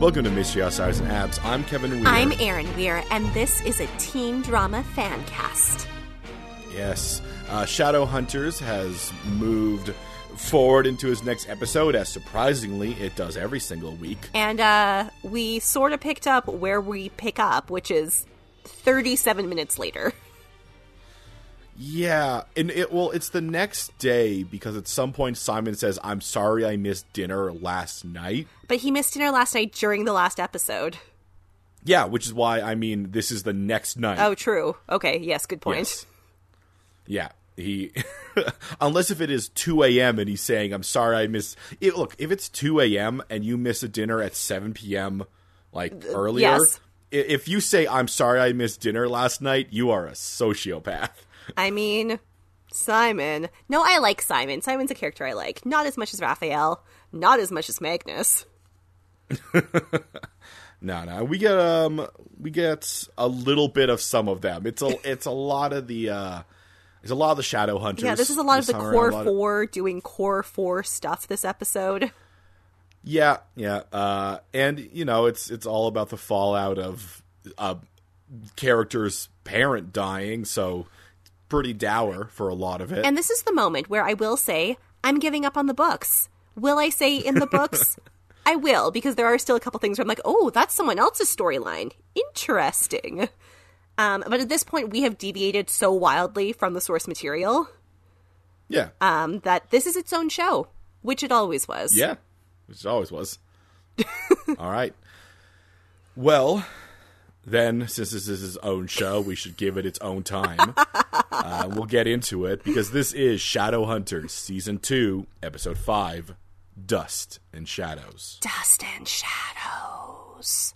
Welcome to Mystery Outsiders and Abs. I'm Kevin Weir. I'm Aaron Weir, and this is a teen drama fan cast. Yes. Uh, Shadowhunters has moved forward into his next episode, as surprisingly it does every single week. And uh, we sort of picked up where we pick up, which is 37 minutes later. Yeah, and it well, it's the next day because at some point Simon says, "I'm sorry, I missed dinner last night." But he missed dinner last night during the last episode. Yeah, which is why I mean this is the next night. Oh, true. Okay, yes, good point. Yes. Yeah, he unless if it is 2 a.m. and he's saying, "I'm sorry, I missed." It, look, if it's 2 a.m. and you miss a dinner at 7 p.m. like earlier, yes. if you say, "I'm sorry, I missed dinner last night," you are a sociopath. I mean, Simon. No, I like Simon. Simon's a character I like. Not as much as Raphael. Not as much as Magnus. No, no, we get um, we get a little bit of some of them. It's a it's a lot of the uh, it's a lot of the shadow hunters. Yeah, this is a lot of the around, core lot of- four doing core four stuff this episode. Yeah, yeah, uh, and you know, it's it's all about the fallout of a character's parent dying. So pretty dour for a lot of it. And this is the moment where I will say, I'm giving up on the books. Will I say in the books? I will, because there are still a couple things where I'm like, oh, that's someone else's storyline. Interesting. Um, but at this point, we have deviated so wildly from the source material yeah, um, that this is its own show, which it always was. yeah, which it always was. all right. Well, then, since this is his own show, we should give it its own time. uh, we'll get into it because this is Shadowhunters season two, episode five, Dust and Shadows. Dust and shadows.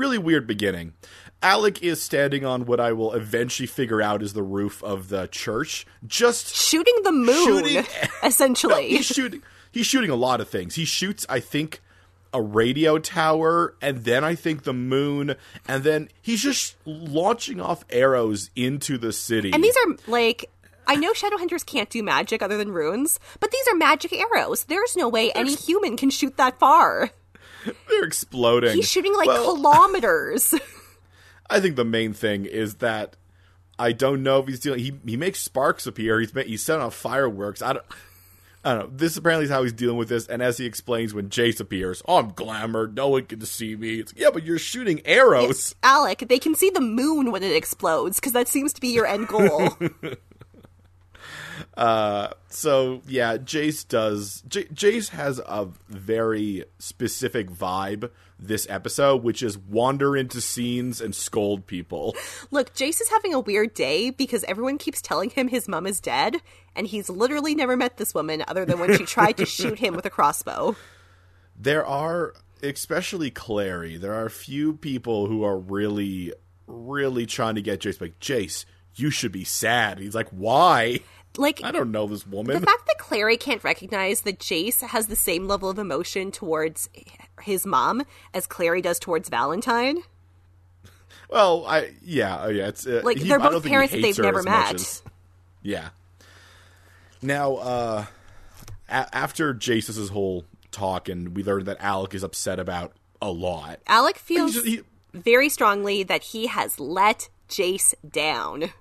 really weird beginning. Alec is standing on what I will eventually figure out is the roof of the church. Just Shooting the moon, Shooting- essentially. he's shooting. He's shooting a lot of things. He shoots, I think, a radio tower, and then I think the moon, and then he's just launching off arrows into the city. And these are like I know Shadowhunters can't do magic other than runes, but these are magic arrows. There's no way any human can shoot that far. they're exploding. He's shooting like Well, kilometers. I think the main thing is that I don't know if he's dealing. He he makes sparks appear. He's he's setting off fireworks. I don't. I don't know. This apparently is how he's dealing with this. And as he explains, when Jace appears, oh, I'm glamour. No one can see me. It's, yeah, but you're shooting arrows. Alec, they can see the moon when it explodes because that seems to be your end goal. uh, So yeah, Jace does. J- Jace has a very specific vibe this episode, which is wander into scenes and scold people. Look, Jace is having a weird day because everyone keeps telling him his mom is dead, and he's literally never met this woman other than when she tried to shoot him with a crossbow. There are, especially Clary, there are a few people who are really, really trying to get Jace like, Jace, you should be sad. He's like, why? Like, I don't know this woman. The fact that Clary can't recognize that Jace has the same level of emotion towards his mom as Clary does towards Valentine. well, I yeah, oh, yeah. It's uh, Like, he- they're both parents that they've never met. as- yeah. Now, uh, a- after Jace's whole talk, and we learned that Alec is upset about a lot. Alec feels just- he- very strongly that he has let Jace down.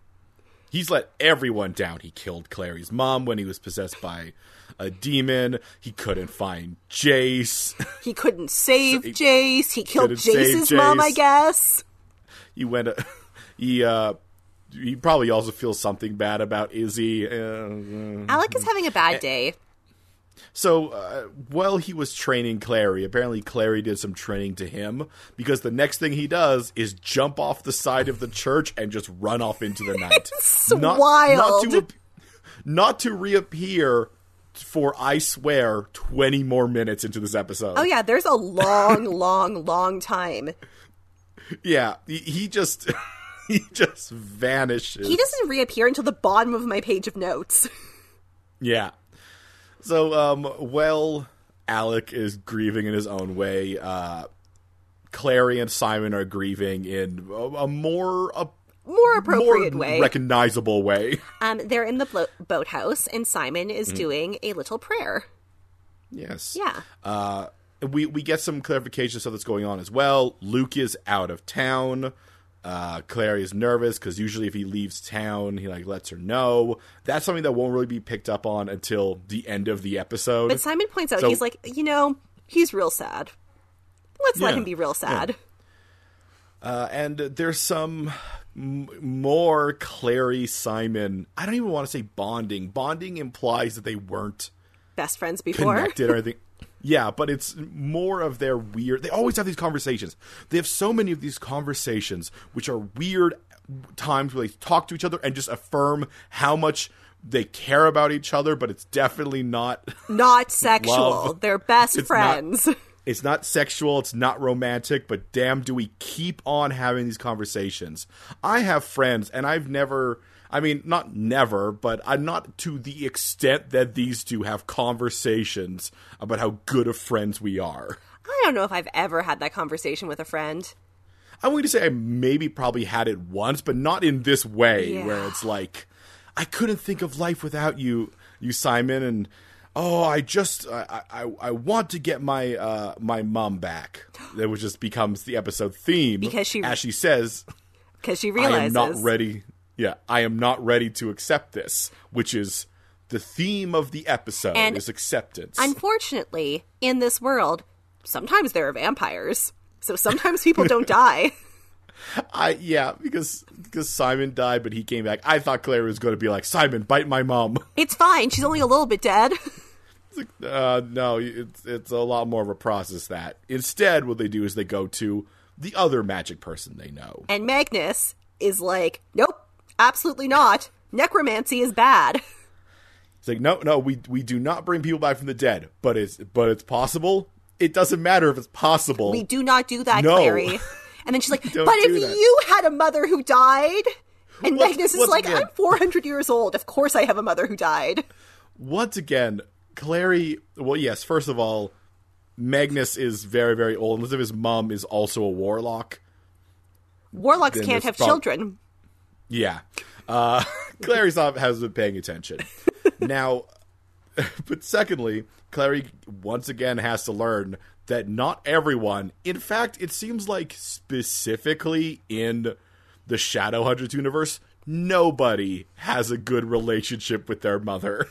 He's let everyone down. He killed Clary's mom when he was possessed by a demon. He couldn't find Jace. He couldn't save he Jace. He killed Jace's mom, I guess. he went. he uh, he probably also feels something bad about Izzy. Uh, Alec is having a bad day. So, uh, while he was training Clary, apparently Clary did some training to him because the next thing he does is jump off the side of the church and just run off into the night. It's Not, wild. Not to, not to reappear for, I swear, 20 more minutes into this episode. Oh yeah, there's a long, long, long time. Yeah, he, he just. He just vanishes. He doesn't reappear until the bottom of my page of notes. Yeah. So, um, well, Alec is grieving in his own way. Uh, Clary and Simon are grieving in a, a more a more appropriate more way. recognizable way. um, they're in the blo- boathouse, and Simon Mm-hmm. is doing a little prayer. Yes. Yeah. Uh, we we get some clarification of stuff that's going on as well. Luke is out of town. Uh, Clary is nervous because usually if he leaves town, he like lets her know. That's something that won't really be picked up on until the end of the episode. But Simon points out So- he's like, you know, he's real sad. Let's let him be real sad. Uh, and there's some m- more Clary Simon. I don't even want to say bonding. Bonding implies that they weren't Best friends before. connected or anything. Yeah, but it's more of their weird. They always have these conversations. They have so many of these conversations, which are weird times where they talk to each other and just affirm how much they care about each other. But it's definitely not. Not sexual. Love. They're best It's not- friends. It's not sexual. It's not romantic. But damn, do we keep on having these conversations? I have friends, and I've never. I mean, not never, but I'm not to the extent that these two have conversations about how good of friends we are. I don't know if I've ever had that conversation with a friend. I'm going to say I maybe probably had it once, but not in this way, Yeah. where it's like, I couldn't think of life without you, you Simon, and oh, I just I I, I want to get my uh my mom back. That which just becomes the episode theme Because she- as she says, Because she realizes I am not ready. Yeah, I am not ready to accept this, which is the theme of the episode And is acceptance. Unfortunately, in this world, sometimes there are vampires. So sometimes people don't die. I yeah, because because Simon died, but he came back. I thought Clary was going to be like Simon, bite my mom. It's fine. She's only a little bit dead. Like, uh, no, it's it's a lot more of a process. That instead, what they do is they go to the other magic person they know. And Magnus is like, nope, absolutely not. Necromancy is bad. It's like no, no, we we do not bring people back from the dead, but it's but it's possible. It doesn't matter if it's possible. We do not do that, No. Clary. And then she's like, but if that." you had a mother who died. And Once- Magnus is like, again- I'm 400 years old. Of course I have a mother who died. Once again, Clary. Well, yes. First of all, Magnus is very very old. Unless if his mom is also a warlock. Warlocks can't have prob- children. Yeah. Uh, Clary's not has been paying attention. now, but secondly, Clary once again has to learn that not everyone, in fact, it seems like specifically in the Shadow Shadowhunters universe, nobody has a good relationship with their mother.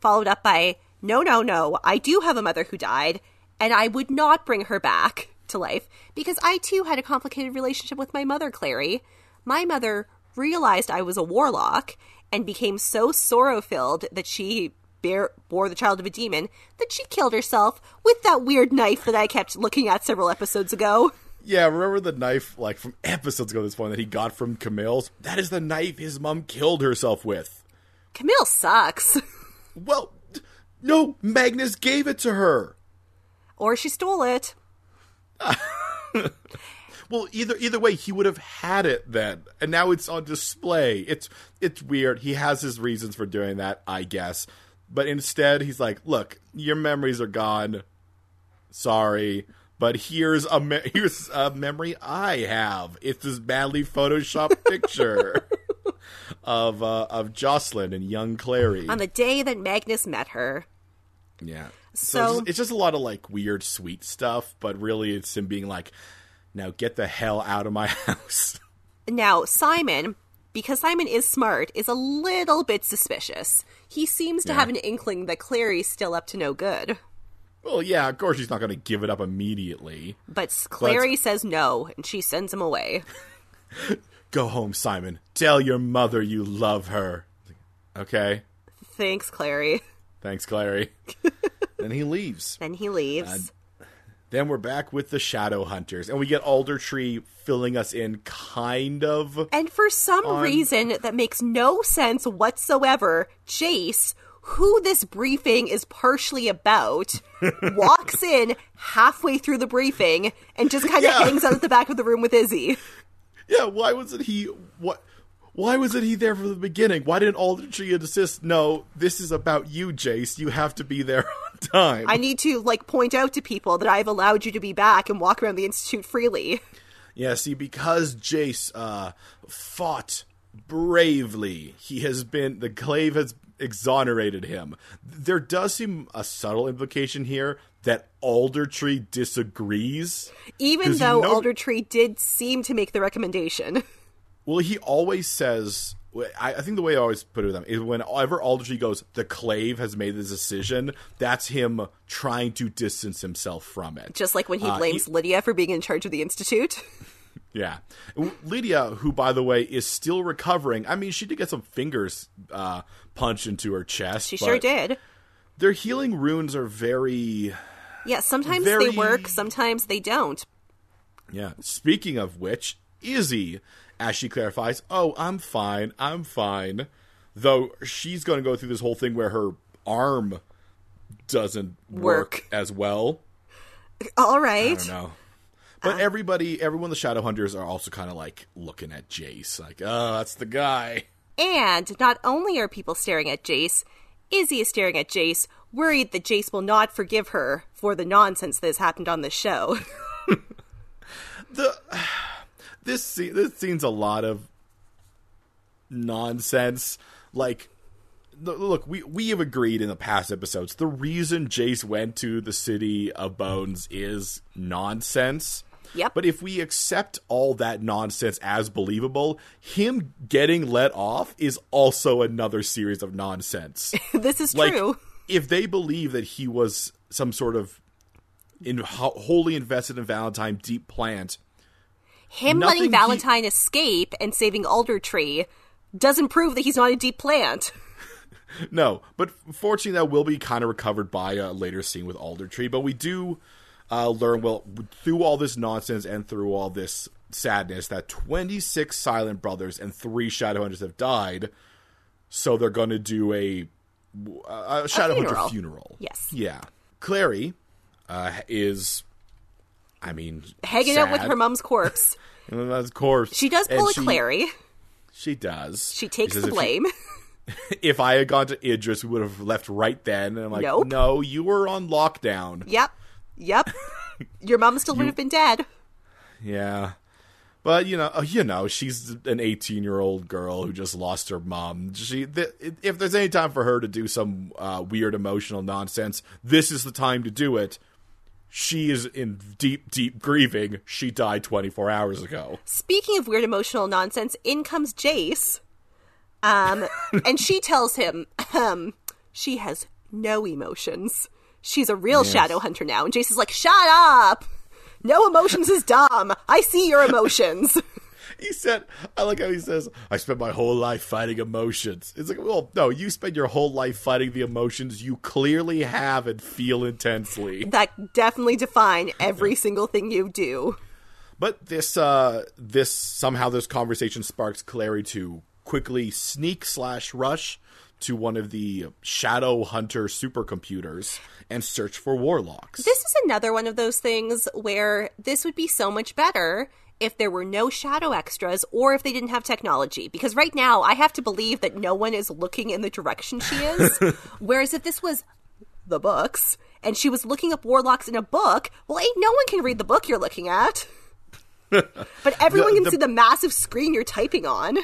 Followed up by, no, no, no, I do have a mother who died, and I would not bring her back to life because I too had a complicated relationship with my mother, Clary. My mother realized I was a warlock and became so sorrow filled that she bear, bore the child of a demon that she killed herself with that weird knife that I kept looking at several episodes ago. yeah, remember the knife, like from episodes ago, this one that he got from Camille's? That is the knife his mom killed herself with. Camille sucks. Well, no, Magnus gave it to her. or she stole it. Well, either either way, he would have had it then, and now it's on display. It's it's weird. He has his reasons for doing that, I guess, but instead he's like, "Look, your memories are gone. Sorry, but here's a me- here's a memory I have. It's this badly photoshopped picture of uh, of Jocelyn and young Clary. On the day that Magnus met her, Yeah. So, So- it's, just, it's just a lot of like weird, sweet stuff, but really it's him being like, "Now get the hell out of my house." Now, Simon, because Simon is smart, is a little bit suspicious. He seems to Yeah. have an inkling that Clary's still up to no good. well, yeah, of course he's not going to give it up immediately. But Clary says no, and she sends him away. Go home, Simon. Tell your mother you love her. Okay. Thanks, Clary. Thanks, Clary. then he leaves. Then he leaves. Then we're back with the Shadow Hunters, and we get Aldertree filling us in, kind of. and for some reason that makes no sense whatsoever, Jace, who this briefing is partially about, walks in halfway through the briefing and just kind of Yeah. hangs out at the back of the room with Izzy. Yeah, why wasn't he what why wasn't he there from the beginning? Why didn't Aldertree insist, no, this is about you, Jace. You have to be there on time. I need to like point out to people that I've allowed you to be back and walk around the institute freely. Yeah, see, because Jace uh, fought bravely, he has been the clave has exonerated him. There does seem a subtle implication here that Aldertree disagrees. Even though know- Aldertree did seem to make the recommendation. Well, he always says. I, I think the way I always put it with him is whenever Aldertree goes, the clave has made this decision. That's him trying to distance himself from it. Just like when he Uh, blames Lydia for being in charge of the Institute. Yeah. Lydia, who, by the way, is still recovering. I mean, she did get some fingers uh, punched into her chest. She sure did. Their healing runes are very. Yeah, sometimes Very- they work, sometimes they don't. Yeah. Speaking of which, Izzy, as she clarifies, oh, I'm fine. I'm fine. Though she's going to go through this whole thing where her arm doesn't work, Work. as well. All right. I know. Uh, But everybody, everyone, the Shadow Hunters are also kind of like looking at Jace, like, oh, that's the guy. And not only are people staring at Jace, Izzy is staring at Jace, worried that Jace will not forgive her for the nonsense that has happened on the show. the this scene, this scene's a lot of nonsense. Like, look, we we have agreed in the past episodes. The reason Jace went to the city of Bones is nonsense. Yep. But if we accept all that nonsense as believable, him getting let off is also another series of nonsense. this is like, true. if they believe that he was some sort of in, ho- wholly invested in Valentine deep plant, Him nothing letting he- Valentine escape and saving Aldertree doesn't prove that he's not a deep plant. No, but fortunately, that will be kind of recovered by a later scene with Aldertree. But we do uh, learn, well, through all this nonsense and through all this sadness, that 26 Silent Brothers and three Shadowhunters have died. So they're going to do a, a Shadowhunter funeral. funeral. Yes. Yeah. Clary uh, is, I mean, Hanging out with her mom's corpse. And Of course. She does And pull a she- Clary. She does. She takes says the if she- blame. if I had gone to Idris, we would have left right then. And I'm like, Nope. no, you were on lockdown. yep. Yep. Your mom still would have been dead. Yeah. But you know, uh, you know, she's an 18 year old girl who just lost her mom. She, th- if there's any time for her to do some uh, weird emotional nonsense, this is the time to do it. She is in deep, deep grieving. She died 24 hours ago. Speaking of weird emotional nonsense, in comes Jace. Um, and she tells him um, she has no emotions. She's a real shadow hunter now. And Jace is like, shut up! No emotions is dumb. I see your emotions. He said, I like how he says, I spent my whole life fighting emotions. It's like, well, no, you spend your whole life fighting the emotions you clearly have and feel intensely. that definitely define every single thing you do. But this, uh, this, somehow this conversation sparks Clary to quickly sneak slash rush to one of the Shadow Hunter supercomputers and search for warlocks. This is another one of those things where this would be so much better if there were no shadow extras or if they didn't have technology. Because right now, I have to believe that no one is looking in the direction she is. Whereas if this was the books and she was looking up warlocks in a book, well, ain't no one can read the book you're looking at. but everyone The- can see the massive screen you're typing on.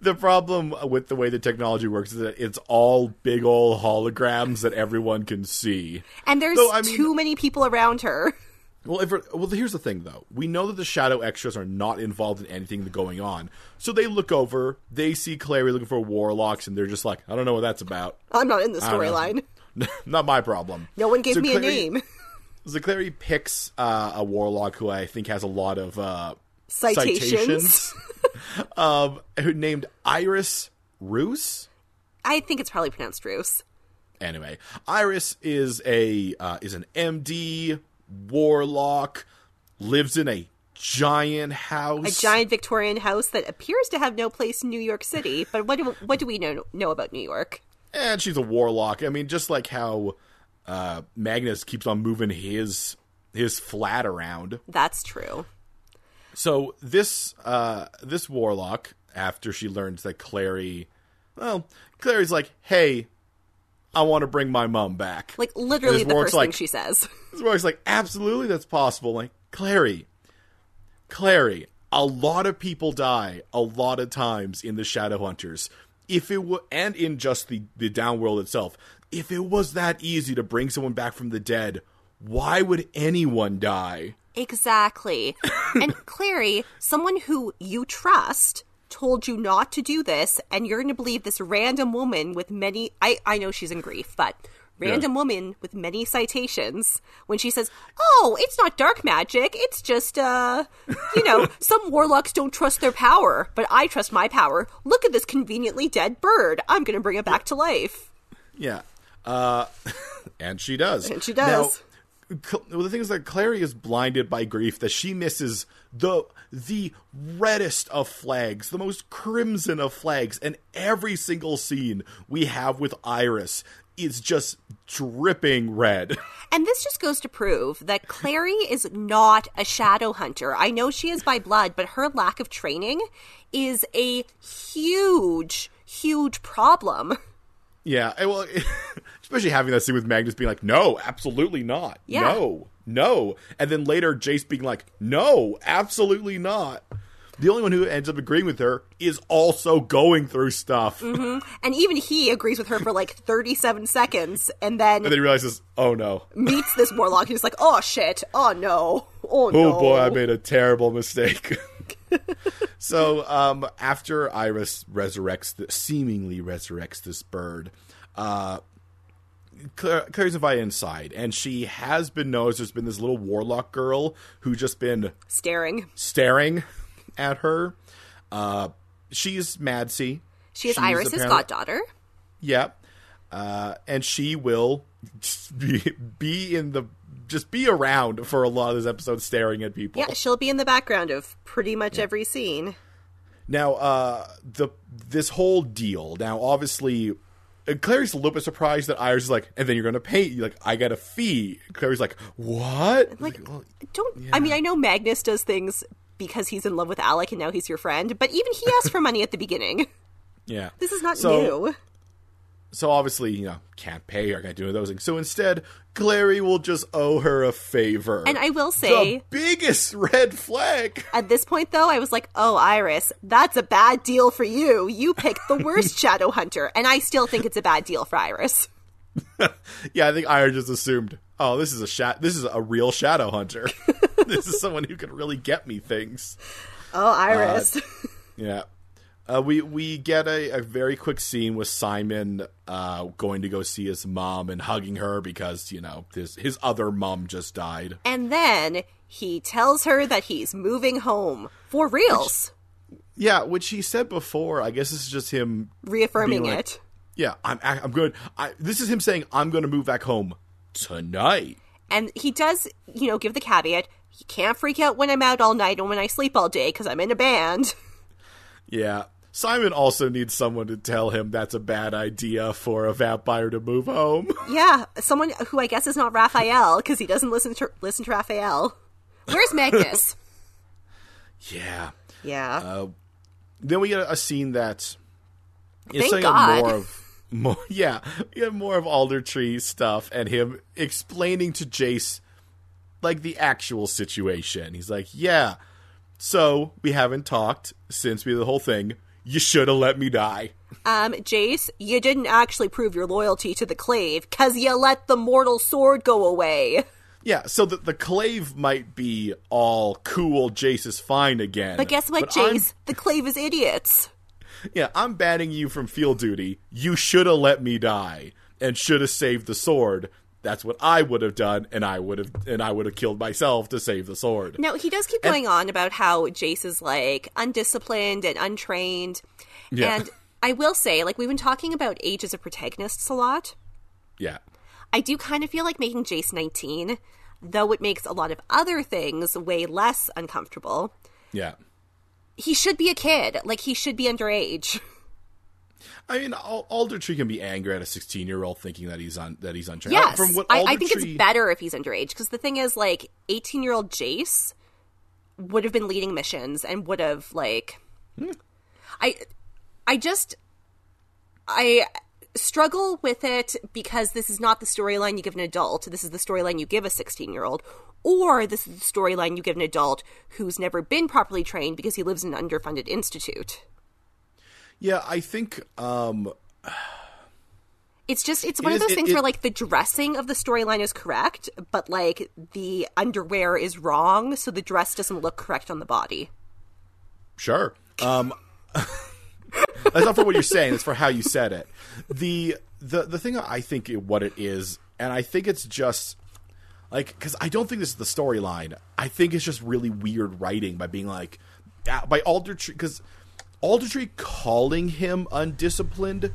the problem with the way the technology works is that it's all big old holograms that everyone can see. And there's Though, I mean- too many people around her. Well, if well, here's the thing, though. We know that the shadow extras are not involved in anything going on, so they look over, they see Clary looking for warlocks, and they're just like, "I don't know what that's about. I'm not in the storyline. not my problem." No one gave So me Clary- a name. So Clary picks uh, a warlock who I think has a lot of uh, Citations. um, who named Iris Roos. I think it's probably pronounced Roos. Anyway, Iris is a uh, is an MD warlock, lives in a giant house. a giant Victorian house that appears to have no place in New York City. But what do what do we know know about New York? and she's a warlock. I mean, just like how uh, Magnus keeps on moving his his flat around. That's true. So this uh, this warlock, after she learns that Clary, well, Clary's like, "Hey, I want to bring my mom back." Like literally the first like- thing she says. Warlock's like, "Absolutely, that's possible." Like, Clary, Clary, a lot of people die a lot of times in the Shadowhunters. If it were, and in just the the downworld itself, if it was that easy to bring someone back from the dead, why would anyone die? Exactly. and Clary, someone who you trust, told you not to do this, and you're going to believe this random woman with many. I, I know she's in grief, but random Yeah. woman with many citations when she says, "Oh, it's not dark magic. It's just uh, you know, some warlocks don't trust their power, but I trust my power. Look at this conveniently dead bird. I'm going to bring it back to life." Yeah. Uh, and she does. And she does. Now, well, the thing is that Clary is blinded by grief that she misses the the reddest of flags, the most crimson of flags, and every single scene we have with Iris is just dripping red. And this just goes to prove that Clary is not a shadow hunter. I know she is by blood, but her lack of training is a huge, huge problem. Yeah, and well, especially having that scene with Magnus being like, "No, absolutely not. Yeah. No, no," and then later Jace being like, "No, absolutely not." The only one who ends up agreeing with her is also going through stuff, and And even he agrees with her for like 37 seconds and then and then he realizes, "Oh no, meets this warlock who's like, oh shit, oh no, oh oh no. boy, I made a terrible mistake." so, um, after Iris resurrects, the, seemingly resurrects this bird, uh, Claire, Claire's invited inside, and she has been noticed. There's been this little warlock girl who just been Staring. staring at her. Uh, she's Madzie. She is She's Iris's goddaughter. Yep. Uh, and she will be, be in the just be around for a lot of this episode, staring at people. Yeah, she'll be in the background of pretty much every scene. Now, uh, the this whole deal. Now, obviously, Clary's a little bit surprised that Iris is like, and then you're going to pay. you Like, I get a fee. Clary's like, what? Like, well, don't. I mean, I know Magnus does things because he's in love with Alec and now he's your friend, but even he asked for money at the beginning. yeah. This is not So- new. So obviously, you know, can't pay her, can't do those things. So instead, Clary will just owe her a favor. And I will say, the biggest red flag. At this point, though, I was like, oh, Iris, that's a bad deal for you. You picked the worst Shadow Hunter. And I still think it's a bad deal for Iris. Yeah, I think Iris just assumed, oh, this is a sha- this is a real shadow hunter. this is someone who can really get me things. Oh, Iris. Uh, yeah. Uh, we we get a, a very quick scene with Simon uh, going to go see his mom and hugging her because you know his his other mom just died. and then he tells her that he's moving home. For reals. Yeah, which he said before. I guess this is just him reaffirming like- it. Yeah, I'm I'm good. I, this is him saying I'm going to move back home tonight. And he does, you know, give the caveat you can't freak out when I'm out all night and when I sleep all day because I'm in a band. Yeah. Simon also needs someone to tell him that's a bad idea for a vampire to move home. Yeah, someone who I guess is not Raphael because he doesn't listen to listen to Raphael. Where's Magnus? yeah. yeah. Uh, Then we get a, a scene that is Thank setting God. more of more yeah, we have more of Aldertree stuff and him explaining to Jace like the actual situation. He's like, "Yeah, so we haven't talked since we did the whole thing. You should have let me die." Um, Jace, you didn't actually prove your loyalty to the Clave because you let the mortal sword go away. Yeah, so the, the clave might be all cool, Jace is fine again. But guess what, but I'm- Jace? The Clave is idiots. yeah, I'm banning you from field duty. You should have let me die and should have saved the sword. That's what I would have done, and I would have and I would have killed myself to save the sword. Now, he does keep going on about how Jace is like undisciplined and untrained. Yeah. And I will say, like, we've been talking about ages of protagonists a lot. Yeah. I do kind of feel like making Jace 19, though it makes a lot of other things way less uncomfortable. Yeah. He should be a kid. Like, he should be underage. I mean, Al- Aldertree can be angry at a 16 year old thinking that he's on that he's untrained. Yes. From what I, I think it's better if he's underage, because the thing is, like, 18 year old Jace would have been leading missions and would have, like. Hmm. I. I just. I struggle with it because this is not the storyline you give an adult. This is the storyline you give a 16 year old. or this is the storyline you give an adult who's never been properly trained because he lives in an underfunded institute. Yeah, I think um It's just it's one It of those it- things it- where like the dressing of the storyline is correct, but like the underwear is wrong, so the dress doesn't look correct on the body. Sure. Um, that's not for what you're saying. It's for how you said it. The the the thing I think it, what it is, and I think it's just like because I don't think this is the storyline. I think it's just really weird writing by being like by Aldertree because Aldertree calling him undisciplined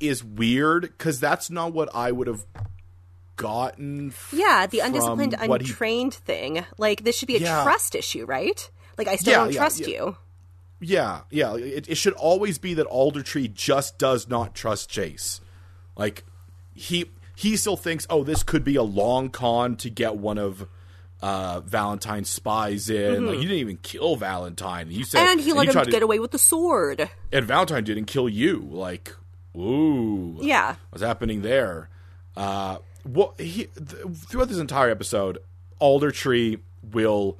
is weird because that's not what I would have gotten. Yeah, the undisciplined, what he- untrained thing. Like this should be a Yeah. trust issue, right? Like I still Yeah, don't yeah, trust you. Yeah, yeah. It, it should always be that Aldertree just does not trust Jace. Like he he still thinks, oh, this could be a long con to get one of uh, Valentine's spies in. Like you didn't even kill Valentine. You said, Mm-hmm. And he let him tried to- get away with the sword. and Valentine didn't kill you. Like, ooh, Yeah. what's happening there? Uh, what he th- throughout this entire episode, Aldertree will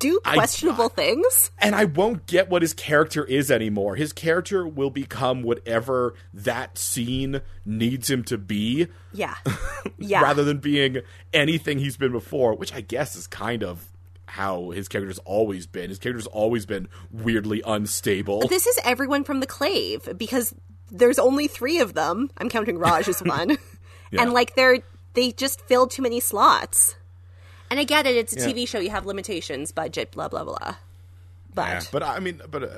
Do questionable things. and I won't get what his character is anymore. His character will become whatever that scene needs him to be, Yeah. Yeah. rather than being anything he's been before, which I guess is kind of how his character's always been. His character's always been weirdly unstable. this is everyone from the clave because there's only three of them. I'm counting Raj as one. Yeah. And like they're they just filled too many slots. And I get it, it's a Yeah. TV show, you have limitations, budget, blah blah blah. But Yeah, but I mean, but uh,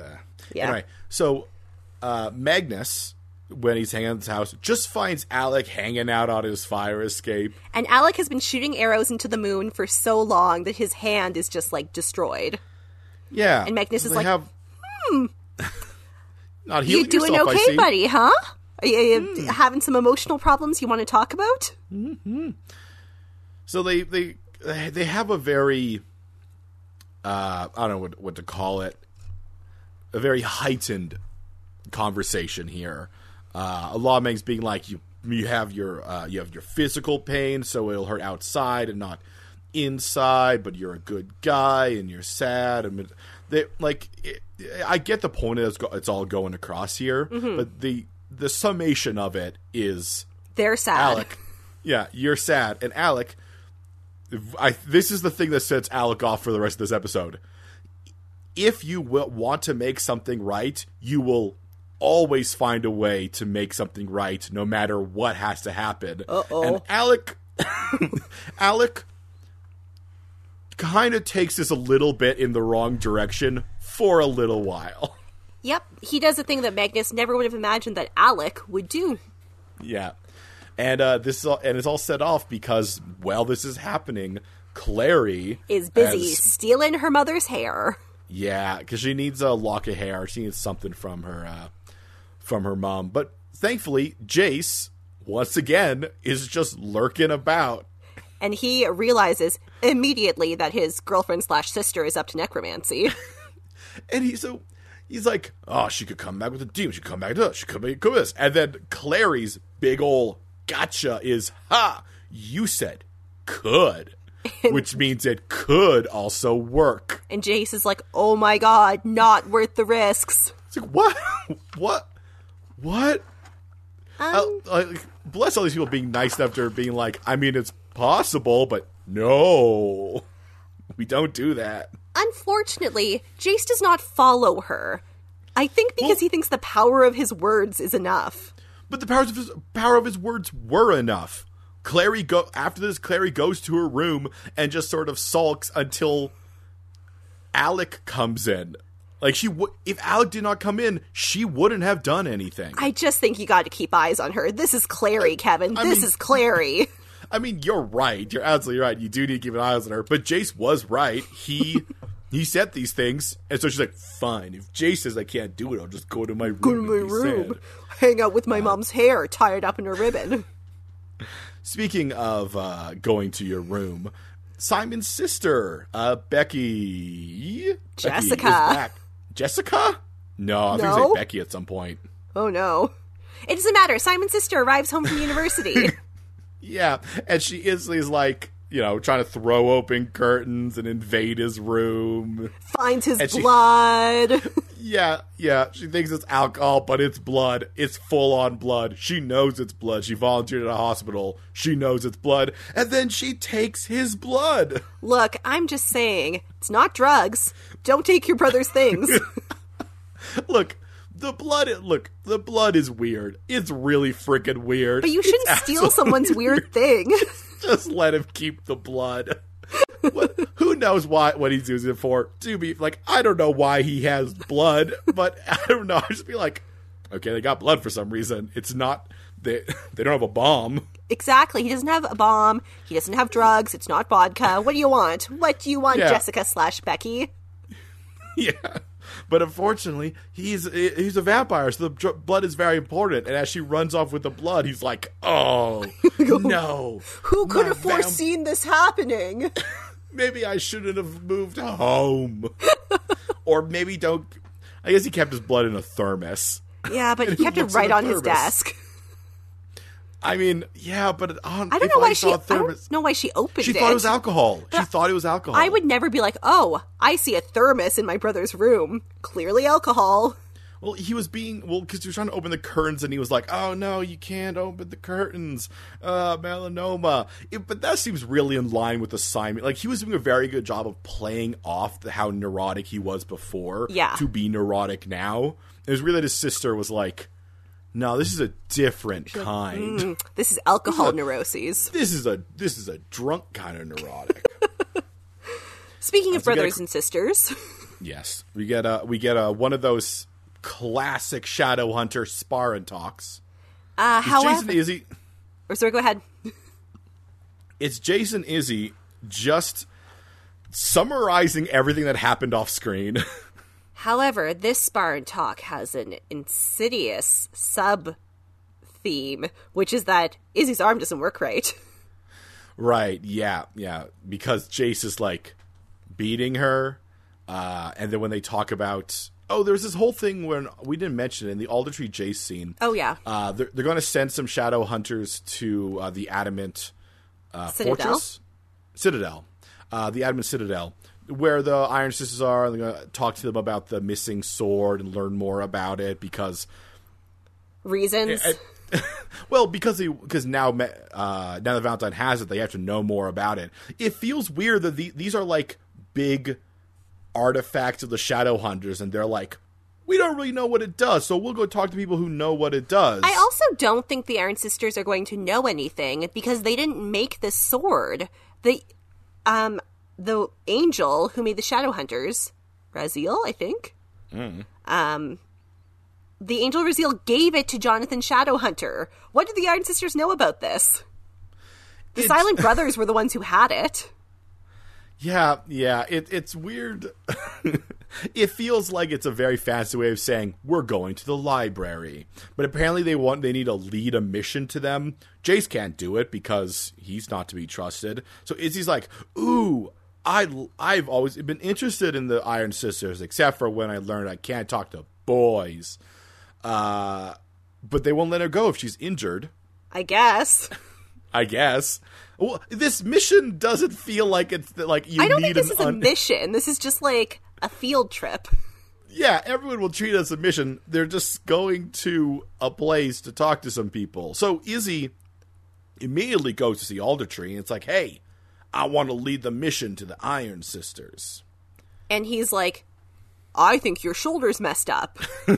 Yeah. anyway. So uh, Magnus, when he's hanging out at his house, just finds Alec hanging out on his fire escape. and Alec has been shooting arrows into the moon for so long that his hand is just like destroyed. Yeah, And Magnus is like, have, not You doing yourself, okay. Hmm. buddy, huh? Are you having some emotional problems you want to talk about? So they they they have a very uh, I don't know what what to call it, a very heightened conversation here. Uh, a of being like you you have your uh, you have your physical pain, so it'll hurt outside and not inside, but you're a good guy and you're sad and they like it, I get the point it's, it's all going across here, but the the summation of it is They're sad. Alec. Yeah, you're sad. And Alec, I this is the thing that sets Alec off for the rest of this episode. If you will, want to make something right, you will always find a way to make something right, no matter what has to happen. Uh-oh. And Alec, Alec, kind of takes this a little bit in the wrong direction for a little while. Yep, he does a thing that Magnus never would have imagined that Alec would do. Yeah, and uh, this is all, and it's all set off because while this is happening, Clary Is busy has- stealing her mother's hair. yeah, because she needs a lock of hair. She needs something from her uh, from her mom. But thankfully, Jace once again is just lurking about. And he realizes immediately that his girlfriend slash sister is up to necromancy. And he's so he's like, oh, she could come back with a demon. She could come back to us. She could come this. And then Clary's big ol' gotcha is, ha, you said could, which means it could also work. and Jace is like, oh my god, not worth the risks. It's like what, what, what? Um, Uh, like, bless all these people being nice enough to being like, I mean, it's possible, but no, we don't do that. Unfortunately, Jace does not follow her. I think because Well- he thinks the power of his words is enough. But the powers of his power of his words were enough. Clary go after this. Clary goes to her room and just sort of sulks until Alec comes in. Like she would, if Alec did not come in, she wouldn't have done anything. I just think you got to keep eyes on her. This is Clary, Kevin. I this mean- is Clary. I mean, you're right. You're absolutely right. You do need to keep an eye on her. But Jace was right. He he said these things, and so she's like, "Fine. If Jay says I can't do it, I'll just go to my room. Go to my room, sad." hang out with my mom's hair tied up in a ribbon. Speaking of uh, going to your room, Simon's sister, uh, Becky, Becky Jessica. is back. Jessica? No, I think No? you say Becky at some point. Oh no. It doesn't matter. Simon's sister arrives home from university. Yeah, and she instantly is like, you know, trying to throw open curtains and invade his room. Finds his And she- blood. Yeah, yeah. She thinks it's alcohol, but it's blood. It's full on blood. She knows it's blood. She volunteered at a hospital. She knows it's blood. And then she takes his blood. Look, I'm just saying, it's not drugs. Don't take your brother's things. Look, the blood. Look, the blood is weird. It's really freaking weird. But you shouldn't steal someone's weird thing. Just let him keep the blood. what, who knows why what he's using it for? To be like, I don't know why he has blood, but I don't know. I just be like, okay, they got blood for some reason. It's not they they don't have a bomb. exactly. He doesn't have a bomb. He doesn't have drugs. It's not vodka. What do you want? What do you want, Yeah. Jessica slash Becky? yeah. But unfortunately, he's he's a vampire, so the blood is very important. And as she runs off with the blood, he's like, "Oh no! Who could have vamp- foreseen this happening? Maybe I shouldn't have moved home, or maybe don't." I guess he kept his blood in a thermos. Yeah, but he kept it right on his desk. I mean, yeah, but on, I don't know why I she. saw a I thermos, don't know why she opened she it. thought it was alcohol. She thought it was alcohol. I would never be like, oh, I see a thermos in my brother's room. Clearly alcohol. Well, he was being well because he was trying to open the curtains, and he was like, "Oh no, you can't open the curtains, uh, melanoma." It, but that seems really in line with the Simon. Like he was doing a very good job of playing off the, how neurotic he was before, Yeah. to be neurotic now. It was really that his sister was like, "No, this is a different kind. Mm, this is alcohol neuroses. This is a this is a drunk kind of neurotic." Speaking of we gotta brothers cr- and sisters, yes, we get a we get a one of those classic Shadow Hunter sparring talks. uh, Is however, Jace and Izzy. or sorry, go ahead. it's Jace and Izzy just summarizing everything that happened off screen. However, this Spartan talk has an insidious sub theme, which is that Izzy's arm doesn't work right. right, yeah, yeah. Because Jace is like beating her. Uh, and then when they talk about oh, there's this whole thing when we didn't mention it in the Aldertree Jace scene. Oh yeah, Uh, they're, they're going to send some shadow hunters to uh, the Adamant uh, Citadel? Fortress, Citadel, uh, the Adamant Citadel, where the Iron Sisters are. And they're going to talk to them about the missing sword and learn more about it because reasons. I- well, because he because now uh, now that Valentine has it, they have to know more about it. It feels weird that the, these are like big artifacts of the Shadow Hunters, and they're like, we don't really know what it does, so we'll go talk to people who know what it does. I also don't think the Iron Sisters are going to know anything because they didn't make this sword. The um the angel who made the Shadow Hunters, Raziel, I think. Um the angel Raziel gave it to Jonathan Shadowhunter. What did the Iron Sisters know about this? The It's- Silent Brothers were the ones who had it. Yeah, yeah, it, it's weird. it feels like it's a very fancy way of saying we're going to the library, but apparently they want they need to lead a mission to them. Jace can't do it because he's not to be trusted. So Izzy's like, "Ooh, I I've always been interested in the Iron Sisters, except for when I learned I can't talk to boys." Uh, but they won't let her go if she's injured. I guess. I guess. Well, this mission doesn't feel like it's like you I don't need think this is a mission. This is just like a field trip. yeah, everyone will treat it as a mission. They're just going to a place to talk to some people. So Izzy immediately goes to see Aldertree, and it's like, hey, I want to lead the mission to the Iron Sisters. And he's like, I think your shoulder's messed up.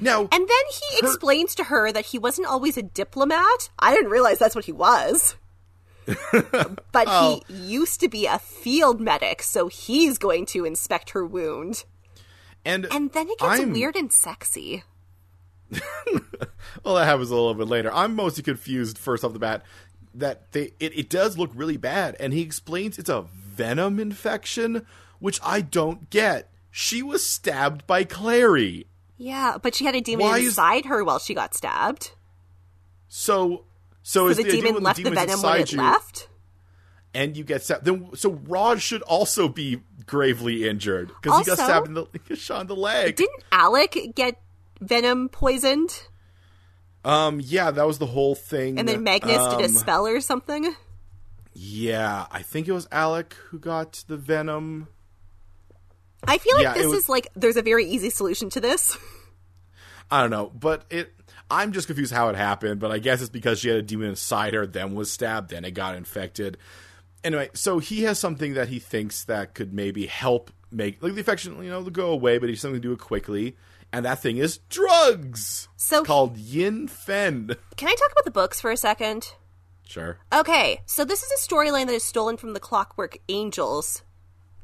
Now, And then he explains to her that he wasn't always a diplomat. I didn't realize that's what he was. but Oh. he used to be a field medic, so he's going to inspect her wound. and And then it gets I'm- weird and sexy. well, that happens a little bit later. I'm mostly confused first off the bat that they it, it does look really bad, and he explains it's a venom infection, which I don't get. She was stabbed by Clary. Yeah, but she had a demon Why is- inside her while she got stabbed. So, so, So is the, the, demon left the demon's venom when it you left. and you get stabbed? Then, so Raj should also be gravely injured because he got stabbed in the he got shot in the leg. Didn't Alec get venom poisoned? Um, yeah, that was the whole thing. And then Magnus did a Um, spell or something? Yeah, I think it was Alec who got the venom. I feel like Yeah, this was- is like there's a very easy solution to this. I don't know, but it. I'm just confused how it happened, but I guess it's because she had a demon inside her, then was stabbed, then it got infected. Anyway, so he has something that he thinks that could maybe help make like the infection, you know, go away, but he's something to do it quickly, and that thing is drugs. So- called Yin Fen. Can I talk about the books for a second? Sure. Okay, so this is a storyline that is stolen from the Clockwork Angels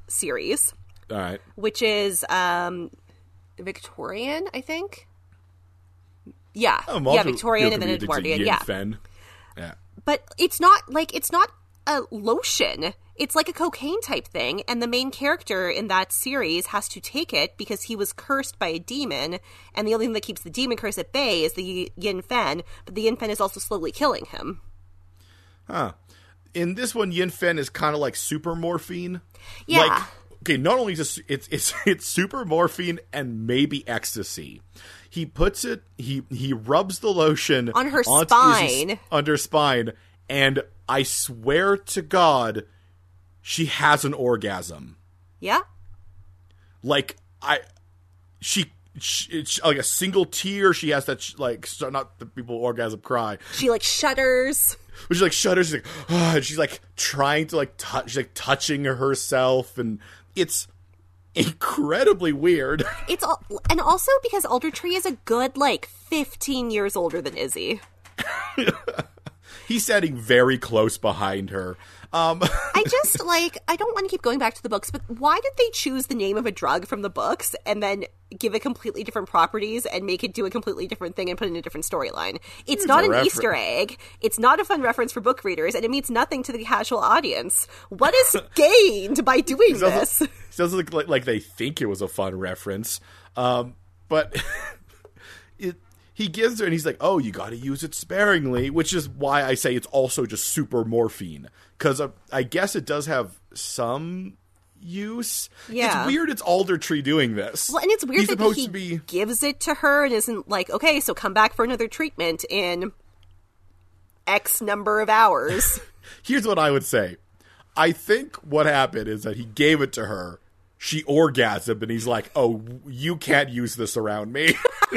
series, All right. which is um Victorian, I think. Yeah, I'm yeah, Victorian and then Edwardian. Yeah, Fen. Yeah. but it's not like it's not a lotion. It's like a cocaine type thing, and the main character in that series has to take it because he was cursed by a demon, and the only thing that keeps the demon curse at bay is the Yin Fen, but the Yin Fen is also slowly killing him. Huh. In this one, Yin Fen is kind of like super morphine. Yeah. Like, okay, not only is it, it's it's it's super morphine and maybe ecstasy. He puts it. He he rubs the lotion On her onto spine. under spine, and I swear to God, she has an orgasm. Yeah? Like I, she. she it's like a single tear, she has that sh- like so not the people orgasm cry, She like shudders. But she like shudders. She's like, and she's like trying to like touch, she's like touching herself, and it's incredibly weird. It's all, and also because Aldertree is a good like 15 years older than Izzy. He's sitting very close behind her. Um, I just like I don't want to keep going back to the books, but why did they choose the name of a drug from the books and then give it completely different properties and make it do a completely different thing and put it in a different storyline? It's not an refer- Easter egg. It's not a fun reference for book readers, and it means nothing to the casual audience. What is gained by doing it doesn't, this? it doesn't look like, like they think it was a fun reference, um, but. He gives her, and he's like, "Oh, you got to use it sparingly," which is why I say it's also just super morphine because uh, I guess it does have some use. Yeah. it's weird. It's Aldertree doing this. Well, and it's weird He's that he be gives it to her and isn't like, okay, so come back for another treatment in X number of hours. Here's what I would say. I think what happened is that he gave it to her. She orgasmed, and he's like, "Oh, you can't use this around me."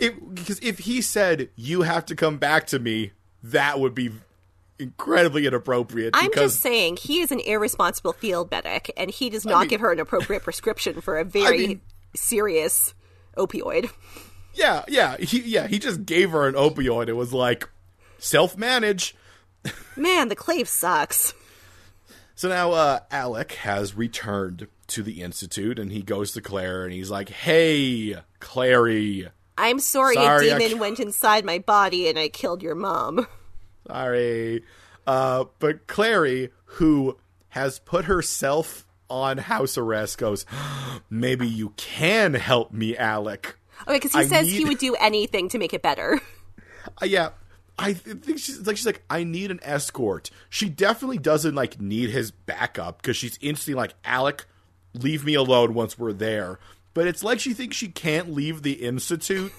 Because if he said you have to come back to me, that would be incredibly inappropriate. I'm because just saying he is an irresponsible field medic, and he does not mean- give her an appropriate prescription for a very mean- serious opioid. yeah, yeah, he, yeah, he just gave her an opioid. It was like self manage. Man, the clave sucks. So now uh, Alec has returned to the institute, and he goes to Clary, and he's like, "Hey, Clary." I'm sorry, Sorry, a I demon ca- went inside my body and I killed your mom. Sorry. Uh, but Clary, who has put herself on house arrest, goes, Maybe you can help me, Alec. Okay, because he I says he would do anything to make it better. Uh, yeah. I th- think she's like she's like I need an escort. She definitely doesn't like need his backup because she's instantly like Alec, leave me alone once we're there. But it's like she thinks she can't leave the institute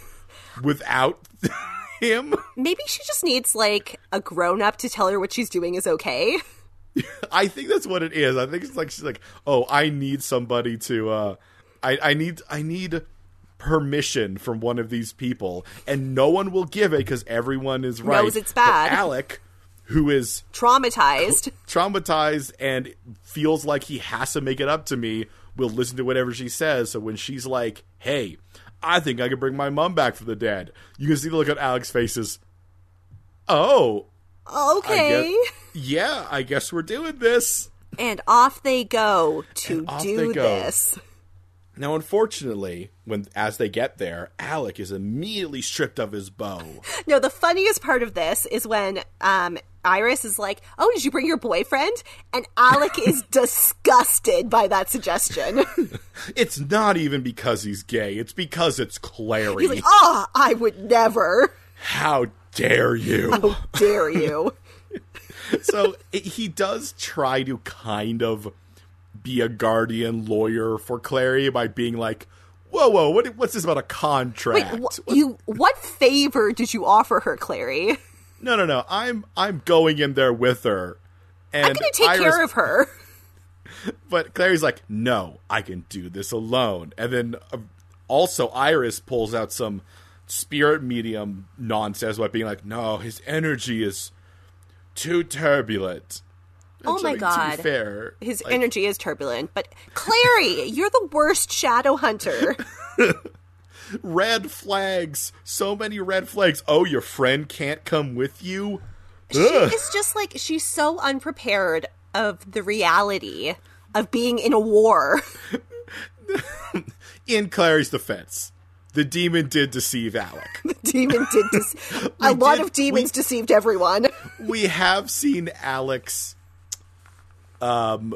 without him. Maybe she just needs like a grown up to tell her what she's doing is okay. I think that's what it is. I think it's like she's like, oh, I need somebody to. uh I I need I need permission from one of these people, and no one will give it because everyone is right. Knows it's But bad. Alec, who is Traumatized. traumatized and feels like he has to make it up to me, will listen to whatever she says. So when she's like, "Hey, I think I could bring my mom back from the dead," you can see the look on Alec's faces. Oh, Okay. guess- yeah, I guess we're doing this. And off they go to do go. this. Now, unfortunately, when as they get there, Alec is immediately stripped of his bow. No, the funniest part of this is when um, Iris is like, "Oh, did you bring your boyfriend?" And Alec is disgusted by that suggestion. It's not even because he's gay; it's because it's Clary. He's like, "Oh, I would never. How dare you? How dare you?" so it, he does try to kind of be a guardian lawyer for Clary by being like, "Whoa, whoa, what, what's this about a Wait, contract?" wh- you what favor did you offer her, Clary? no, no, no. I'm I'm going in there with her. And I'm going to take Iris- care of her. But Clary's like, no, I can do this alone. And then uh, also Iris pulls out some spirit medium nonsense by being like, no, his energy is too turbulent. Oh my God. fair, His like, energy is turbulent, but Clary, you're the worst Shadowhunter. red flags, so many red flags. Oh, your friend can't come with you. she Ugh. is just like she's so unprepared of the reality of being in a war. In Clary's defense, the demon did deceive Alec. The demon did dece- a lot did- of demons deceived everyone. we have seen Alec's um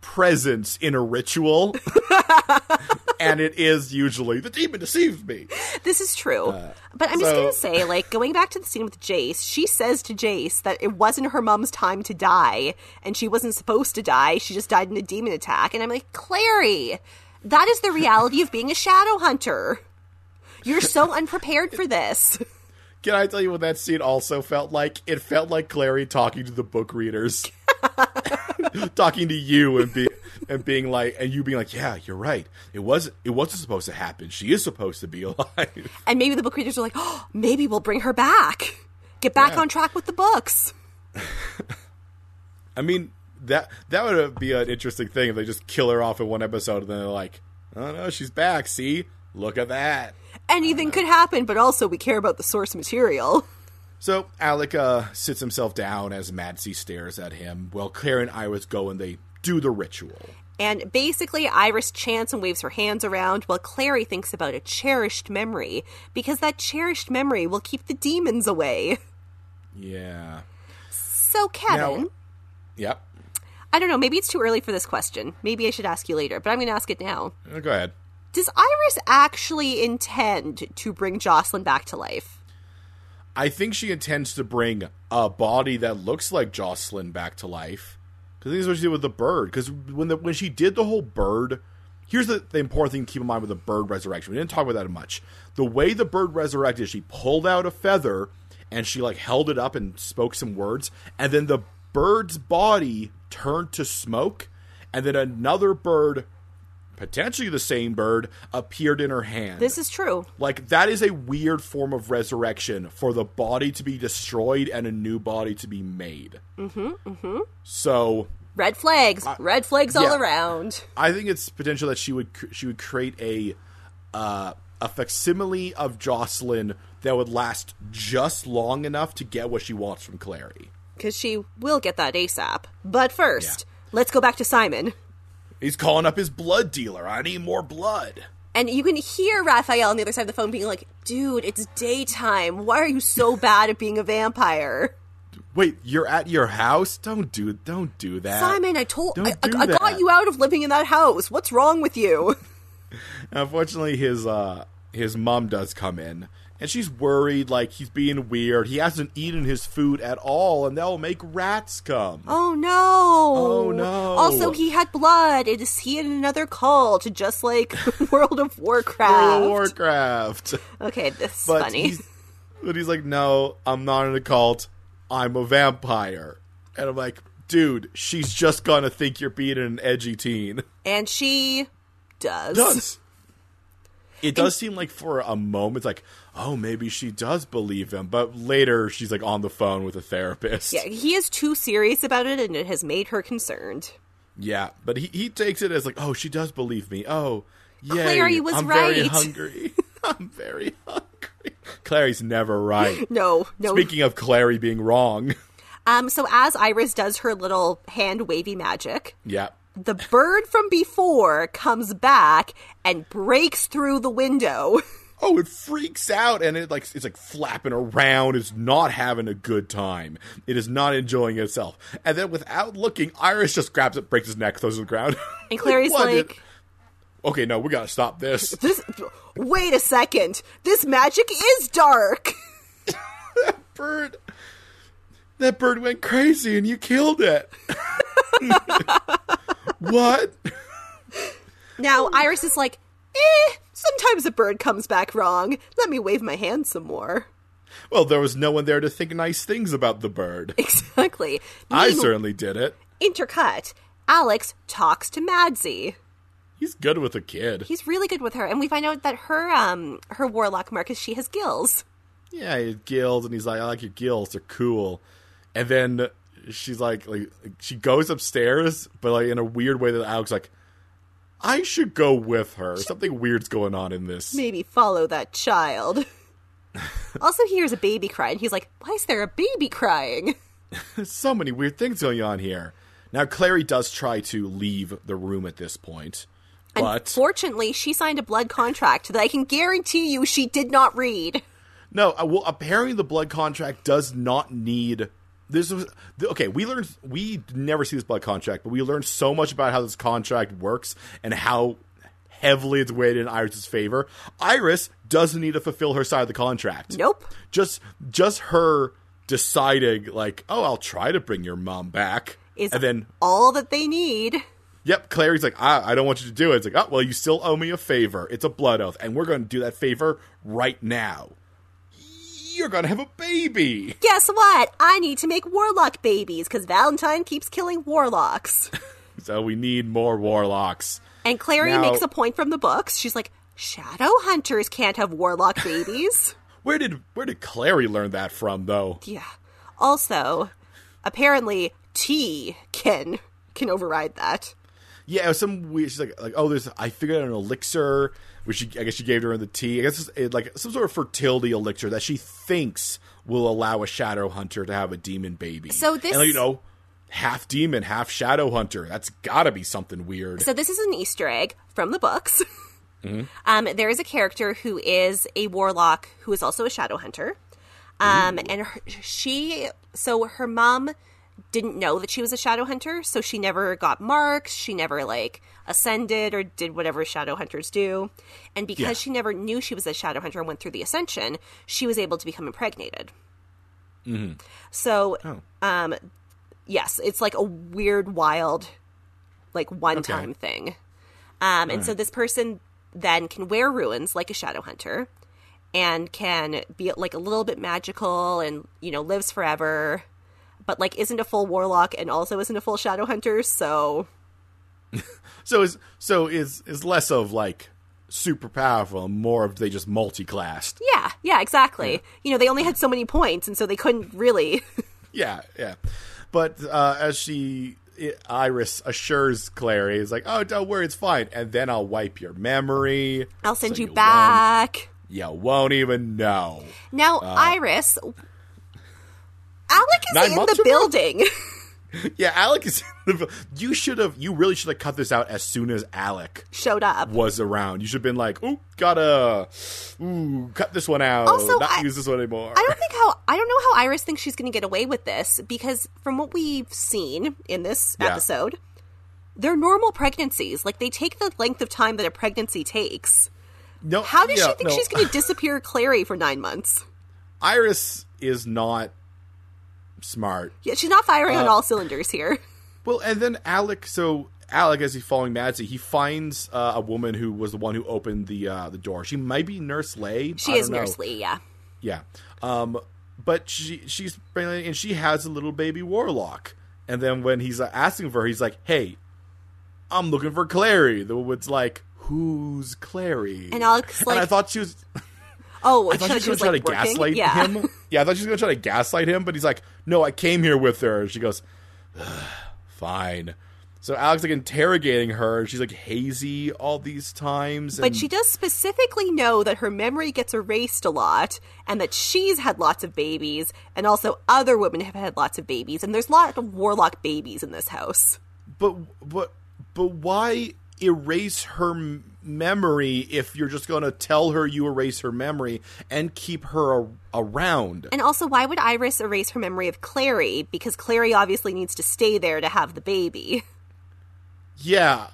presence in a ritual and it is usually the demon deceives me This is true. but I'm just Uh, going to say, like, going back to the scene with Jace, she says to Jace that it wasn't her mom's time to die, and she wasn't supposed to die. She just died in a demon attack. And I'm like, Clary, that is the reality of being a Shadowhunter. You're so unprepared for this. can i tell you what that scene also felt like it felt like clary talking to the book readers talking to you and be and being like and you being like yeah you're right it was it wasn't supposed to happen she is supposed to be alive And maybe the book readers are like, oh, maybe we'll bring her back. Get back Yeah. on track with the books. I mean that that would be an interesting thing if they just kill her off in one episode and then they're like, oh no, she's back. See, look at that. Anything could happen, but also we care about the source material. So Alec uh, sits himself down as Madzie stares at him while Clary and Iris go and they do the ritual. And basically, Iris chants and waves her hands around while Clary thinks about a cherished memory, because that cherished memory will keep the demons away. Yeah. So, Kevin, Now- Yep. I don't know, maybe it's too early for this question. Maybe I should ask you later, but I'm going to ask it now. Uh, Go ahead. Does Iris actually intend to bring Jocelyn back to life? I think she intends to bring a body that looks like Jocelyn back to life. Because this is what she did with the bird. Because when the when she did the whole bird, here's the, the important thing to keep in mind with the bird resurrection. We didn't talk about that much. The way the bird resurrected, she pulled out a feather and she like held it up and spoke some words, and then the bird's body turned to smoke, and then another bird, potentially the same bird, appeared in her hand. This is true. Like that is a weird form of resurrection for the body to be destroyed and a new body to be made. Mm-hmm. Mm-hmm. So Red flags, red flags all around. I think it's potential that she would she would create a uh, a facsimile of Jocelyn that would last just long enough to get what she wants from Clary. Because she will get that ASAP. But first, let's go back to Simon. He's calling up his blood dealer. I need more blood. And you can hear Raphael on the other side of the phone being like, dude, it's daytime. Why are you so bad at being a vampire? Wait, you're at your house? Don't do don't do that. Simon, I told I, I, I got you out of living in that house. What's wrong with you? Unfortunately, his uh his mom does come in, and she's worried like he's being weird. He hasn't eaten his food at all, and that'll make rats come. Oh no. Oh, no. Also, he had blood. It is he in another cult, just like World of Warcraft. World of Warcraft. Okay, this is But funny. he's but he's like, no, I'm not in a cult. I'm a vampire. And I'm like, dude, she's just gonna think you're being an edgy teen. And she does. does. It does seem like for a moment, it's like, oh, maybe she does believe him. But later, she's like on the phone with a therapist. Yeah, he is too serious about it, and it has made her concerned. Yeah, but he, he takes it as like, oh, she does believe me. Oh, yay, Clary was I'm very hungry. I'm very hungry. Clary's never right. No, no. Speaking of Clary being wrong, Um, so as Iris does her little hand wavy magic, yeah, the bird from before comes back and breaks through the window. oh, it freaks out and it like it's like flapping around. It's not having a good time. It is not enjoying itself. And then without looking, Iris just grabs it, breaks his neck, throws it on the ground. And Clary's did- like, okay, no, we gotta stop this. "This, wait a second, this magic is dark." that bird. That bird went crazy and you killed it. What? Now Iris is like, "Eh, sometimes a bird comes back wrong. Let me wave my hand some more." Well, there was no one there to think nice things about the bird. Exactly. I Meanwhile- certainly did it. intercut. Alex talks to Madzie. He's good with a kid. He's really good with her, and we find out that her um her warlock mark is she has gills. yeah, he had gills, and he's like, I like your gills. They're cool. And then she's like, like she goes upstairs, but like in a weird way that Alec's like, I should go with her. Something weird's going on in this. Maybe follow that child. also, he hears a baby cry, and he's like, "Why is there a baby crying?" So many weird things going on here. Now, Clary does try to leave the room at this point, but Fortunately, she signed a blood contract that I can guarantee you she did not read. no. uh, Well, apparently the blood contract does not need. This was okay. We learned we never see this blood contract, but we learned so much about how this contract works and how heavily it's weighted in Iris's favor. Iris doesn't need to fulfill her side of the contract. Nope. Just just her deciding like, oh, I'll try to bring your mom back, Is and then all that they need. Yep, Clary's like, I, I don't want you to do it. It's like, oh, well, you still owe me a favor. It's a blood oath, and we're going to do that favor right now. You're going to have a baby. Guess what? I need to make warlock babies because Valentine keeps killing warlocks. So we need more warlocks. And Clary Now- makes a point from the books. She's like, Shadow hunters can't have warlock babies. Where did where did Clary learn that from, though? yeah. Also, apparently tea can can override that. Yeah, it was some weird. She's like, like, oh, there's. I figured out an elixir, which she, I guess she gave her in the tea. I guess it's it, like some sort of fertility elixir that she thinks will allow a Shadowhunter to have a demon baby. So this- and you know, half demon, half Shadowhunter. That's got to be something weird. So this is an Easter egg from the books. Mm-hmm. Um, there is a character who is a warlock who is also a Shadowhunter, um, and her, she. So her mom didn't know that she was a Shadowhunter, so she never got marks. She never like ascended or did whatever Shadowhunters do, and because Yeah. she never knew she was a Shadowhunter and went through the ascension, she was able to become impregnated. So, um, yes, it's like a weird, wild, like one time thing. Um, and so this person then can wear runes like a Shadowhunter and can be like a little bit magical and, you know, lives forever, but like isn't a full warlock and also isn't a full Shadowhunter. So, So is so is is less of like super powerful and more of they just multi-classed. yeah, yeah, exactly. You know, they only had so many points and so they couldn't really. Yeah, yeah. But uh, as she Iris assures Clary, is like, "Oh, don't worry, it's fine." And then I'll wipe your memory. I'll send so you won't- back. you won't even know. Now, Iris. Alec is in the building. Yeah, Alec is. You should have. You really should have cut this out as soon as Alec Showed up. was around. You should have been like, "Ooh, gotta, ooh, cut this one out. Also, not I- use this one anymore." I don't think how I don't know how Iris thinks she's going to get away with this because from what we've seen in this Yeah. episode, they're normal pregnancies. Like they take the length of time that a pregnancy takes. no, How does yeah, she think no. she's going to disappear Clary for nine months? Iris is not smart. Yeah, she's not firing Uh, on all cylinders here. Well, and then Alec. So Alec, as he's following Madzie, he finds uh, a woman who was the one who opened the uh, the door. She might be Nurse Lay. She is know. Nurse Lee, yeah. Yeah. Um, but she she's and she has a little baby warlock. And then when he's uh, asking for her, he's like, "Hey, I'm looking for Clary." The woman's like, "Who's Clary?" And Alec's and I thought she was. Oh, I thought she was going to try to working? gaslight yeah. him. Yeah, I thought she was going to try to gaslight him, but he's like, "No, I came here with her." She goes, "Fine." So Alec's like interrogating her, and she's like hazy all these times. But she does specifically know that her memory gets erased a lot and that she's had lots of babies and also other women have had lots of babies and there's a lot of warlock babies in this house. But but but why erase her memory if you're just going to tell her you erase her memory and keep her a- around? And also why would Iris erase her memory of Clary because Clary obviously needs to stay there to have the baby. Yeah.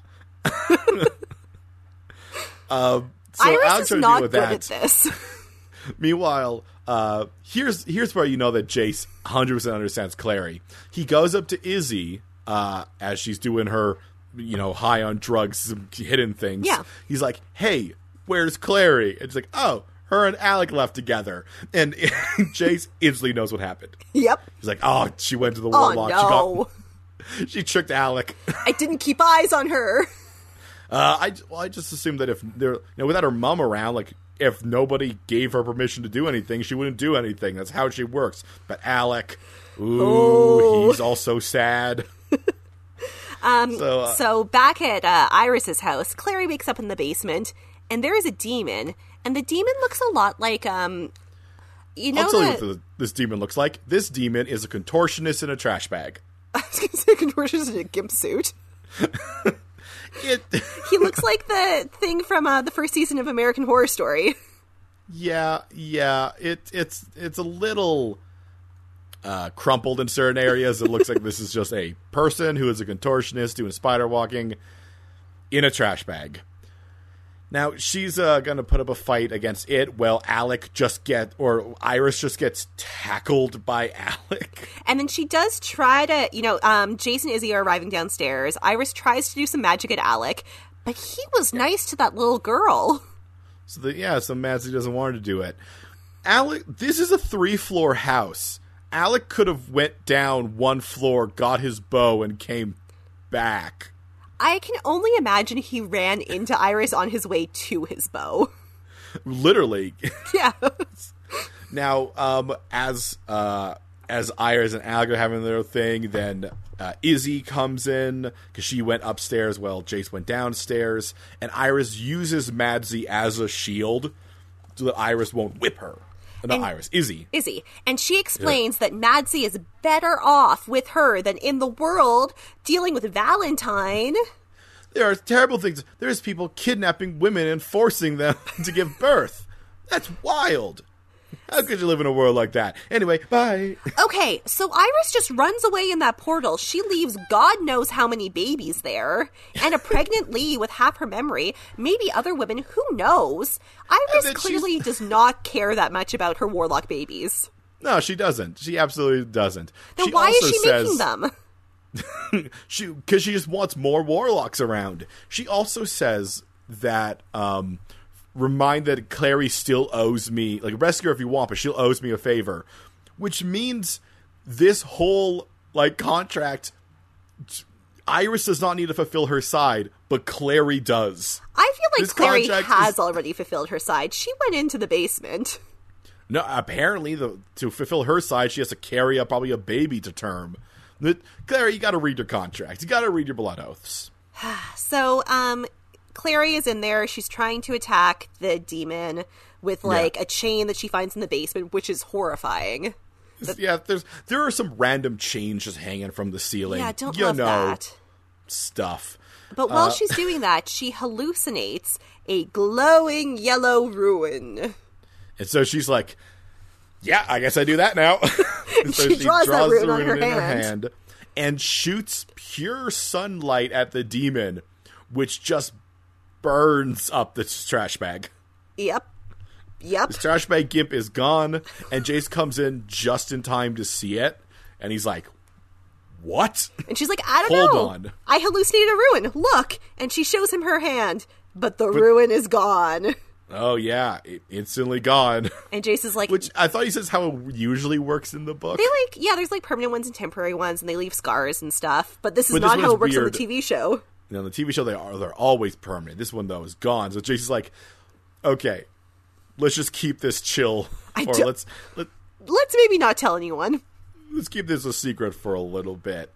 um, so Iris Alec's is not good that. at this. Meanwhile, uh, here's here's where you know that Jace 100 percent understands Clary. He goes up to Izzy uh, as she's doing her, you know, high on drugs, some hidden things. Yeah. He's like, "Hey, where's Clary?" And she's like, "Oh, her and Alec left together, and Jace instantly knows what happened. Yep. He's like, "Oh, she went to the Oh warlock. no. She got, she tricked Alec." I didn't keep eyes on her. Uh, I well, I just assumed that if there, you know, without her mom around, like if nobody gave her permission to do anything, she wouldn't do anything. That's how she works. But Alec, ooh, Oh. he's also sad. Um, so, uh, So back at uh, Iris's house, Clary wakes up in the basement, and there is a demon, and the demon looks a lot like um, you know I'll tell you what the, this demon looks like. This demon is a contortionist in a trash bag. I was going to say contortionist in a gimp suit. It, He looks like the thing from uh, the first season of American Horror Story. yeah, yeah. It it's it's a little uh, crumpled in certain areas. It looks like this is just a person who is a contortionist doing spider walking in a trash bag. Now she's uh, gonna put up a fight against it. Well, Alec just get or Iris just gets tackled by Alec. And then she does try to, you know, um, Jason and Izzy are arriving downstairs. Iris tries to do some magic at Alec, but he was nice to that little girl. So the, yeah, so Madzie doesn't want her to do it. Alec, this is a three floor house. Alec could have went down one floor, got his bow, and came back. I can only imagine he ran into Iris on his way to his bow. Literally. Yeah. now, um, as uh, as Iris and Alec are having their thing, then uh, Izzy comes in because she went upstairs. Well, Jace went downstairs, and Iris uses Madzie as a shield so that Iris won't whip her. Not And- Iris, Izzy. Izzy. And she explains that Madzie is better off with her than in the world dealing with Valentine. There are terrible things. There's people kidnapping women and forcing them to give birth. That's wild. How could you live in a world like that? Anyway, bye. Okay, so Iris just runs away in that portal. She leaves God knows how many babies there, and a pregnant Lee with half her memory, maybe other women, who knows? Iris then she's- clearly does not care that much about her warlock babies. No, she doesn't. She absolutely doesn't. Then she why is she says, making them? she because she just wants more warlocks around. She also says that um remind that Clary still owes me like rescue her if you want, but she owes me a favor, which means this whole like contract. Iris does not need to fulfill her side, but Clary does. I feel like This Clary has is- already fulfilled her side. She went into the basement. No, apparently, the to fulfill her side, she has to carry up probably a baby to term. Clary, you got to read your contract. You got to read your blood oaths. So, um, Clary is in there. She's trying to attack the demon with like a chain that she finds in the basement, which is horrifying. yeah, there's there are some random chains just hanging from the ceiling. Yeah, don't you love know that. stuff. But Uh, while she's doing that, she hallucinates a glowing yellow rune. And so she's like, "Yeah, I guess I do that now." So She draws that rune the on her in her hand. hand and shoots pure sunlight at the demon, which just burns up the trash bag. Yep. Yep. This trash bag gimp is gone, and Jace comes in just in time to see it, and he's like, "What?" And she's like, I don't Hold know. on. I hallucinated a rune. Look. And she shows him her hand, but the rune is gone. Oh yeah, it, instantly gone. And Jace is like, Which I thought he says how it usually works in the book. they like, yeah, there's like permanent ones and temporary ones, and they leave scars and stuff. But this is But this not how one's it works weird. on the TV show. You know, on the TV show they are they're always permanent. This one though is gone. So Jace's like, okay, let's just keep this chill, I or let's let, Let's maybe not tell anyone. let's keep this a secret for a little bit.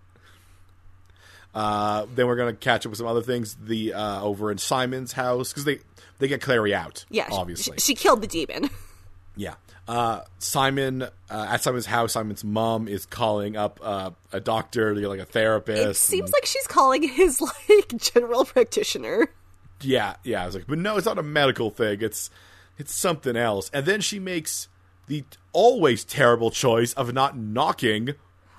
Uh, then we're gonna catch up with some other things. The uh, over in Simon's house because they they get Clary out. Yeah, obviously. She, she killed the demon. Yeah. Uh, Simon, uh, at Simon's house, Simon's mom is calling up uh, a doctor like a therapist. It seems like she's calling his like general practitioner. yeah, yeah. I was like, but no, it's not a medical thing. It's it's something else. And then she makes the always terrible choice of not knocking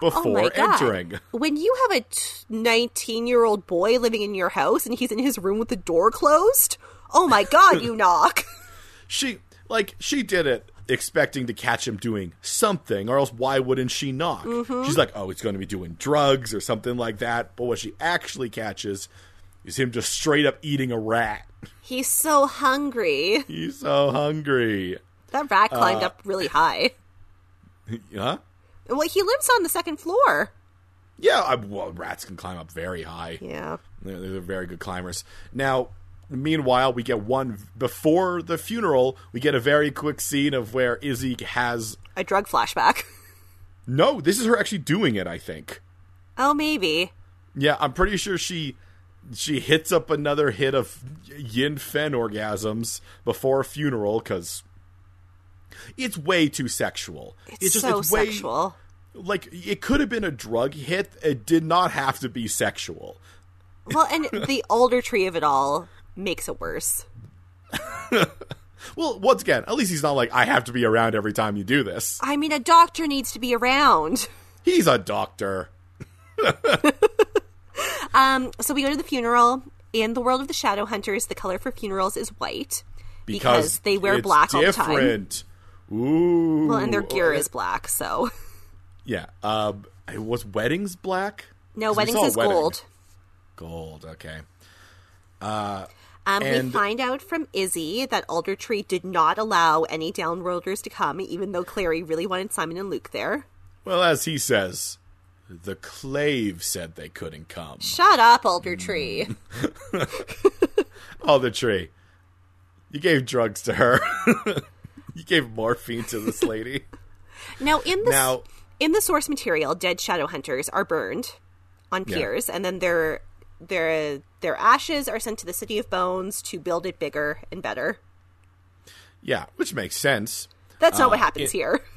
Oh before god! entering. When you have a nineteen-year-old boy living in your house and he's in his room with the door closed, oh my god, you knock. She like she did it expecting to catch him doing something, or else why wouldn't she knock? Mm-hmm. She's like, oh, he's going to be doing drugs or something like that. But what she actually catches is him just straight up eating a rat. He's so hungry. He's so hungry. That rat Uh, climbed up really high. Huh? Well, he lives on the second floor. Yeah, well, rats can climb up very high. Yeah. They're, they're very good climbers. Now, meanwhile, we get one before the funeral. We get a very quick scene of where Izzy has. A drug flashback. No, this is her actually doing it. I think. Oh, maybe. Yeah, I'm pretty sure she she hits up another hit of Yin Fen orgasms before a funeral because it's way too sexual. It's, so way- sexual. like it could have been a drug hit. It did not have to be sexual. Well, and the Aldertree of it all makes it worse. Well, once again, at least he's not like I have to be around every time you do this. I mean, a doctor needs to be around. He's a doctor. Um, so we go to the funeral. In the world of the Shadowhunters, the color for funerals is white because, they wear black all the time. Ooh. Well, and their gear is black, so Yeah. Um, was weddings black? No, weddings is wedding. gold. Gold. Okay. Um, And- we find out from Izzy that Aldertree did not allow any downworlders to come, even though Clary really wanted Simon and Luke there. Well, as he says, the clave said they couldn't come. Shut up, Aldertree. The tree. You gave drugs to her. you gave morphine to this lady. now, in the Now- in the source material, dead Shadowhunters are burned on Yeah. piers, and then their their their ashes are sent to the City of Bones to build it bigger and better. Yeah, which makes sense. That's not what Uh, happens it- here.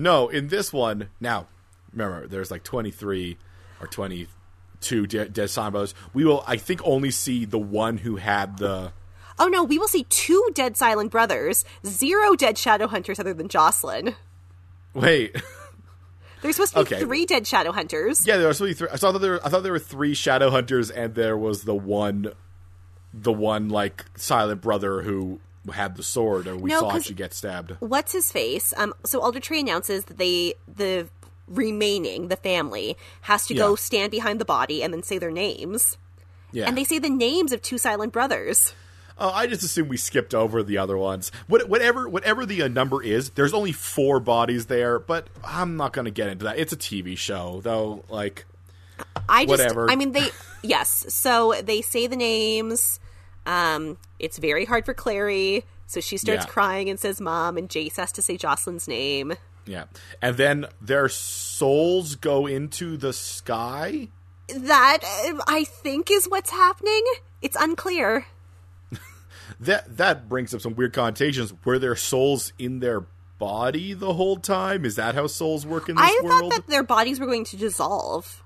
No, in this one, now, remember, there's like 23 or 22 de- dead Sambos. We will, I think, only see the one who had the. Oh no, we will see two dead Silent Brothers, zero dead Shadowhunters other than Jocelyn. Wait. There's supposed to be Okay. three dead Shadowhunters. yeah, there were supposed to be three. I thought there were, I thought there were three Shadowhunters, and there was the one, the one, like, silent brother who had the sword, and we No, saw actually get stabbed. What's his face? Um, so Aldertree announces that they the remaining the family has to go stand behind the body and then say their names, Yeah. and they say the names of two Silent Brothers. Oh, I just assume we skipped over the other ones. What, whatever, whatever the uh, number is, there's only four bodies there. But I'm not going to get into that. It's a TV show, though. Like, I just, Whatever. I mean, they yes. So they say the names. Um, it's very hard for Clary, so she starts Yeah. crying and says "mom," and Jace has to say Jocelyn's name. yeah, and then their souls go into the sky. That uh, I think is what's happening. It's unclear. That that brings up some weird connotations. Were their souls in their body the whole time? Is that how souls work in this I world? thought that their bodies were going to dissolve,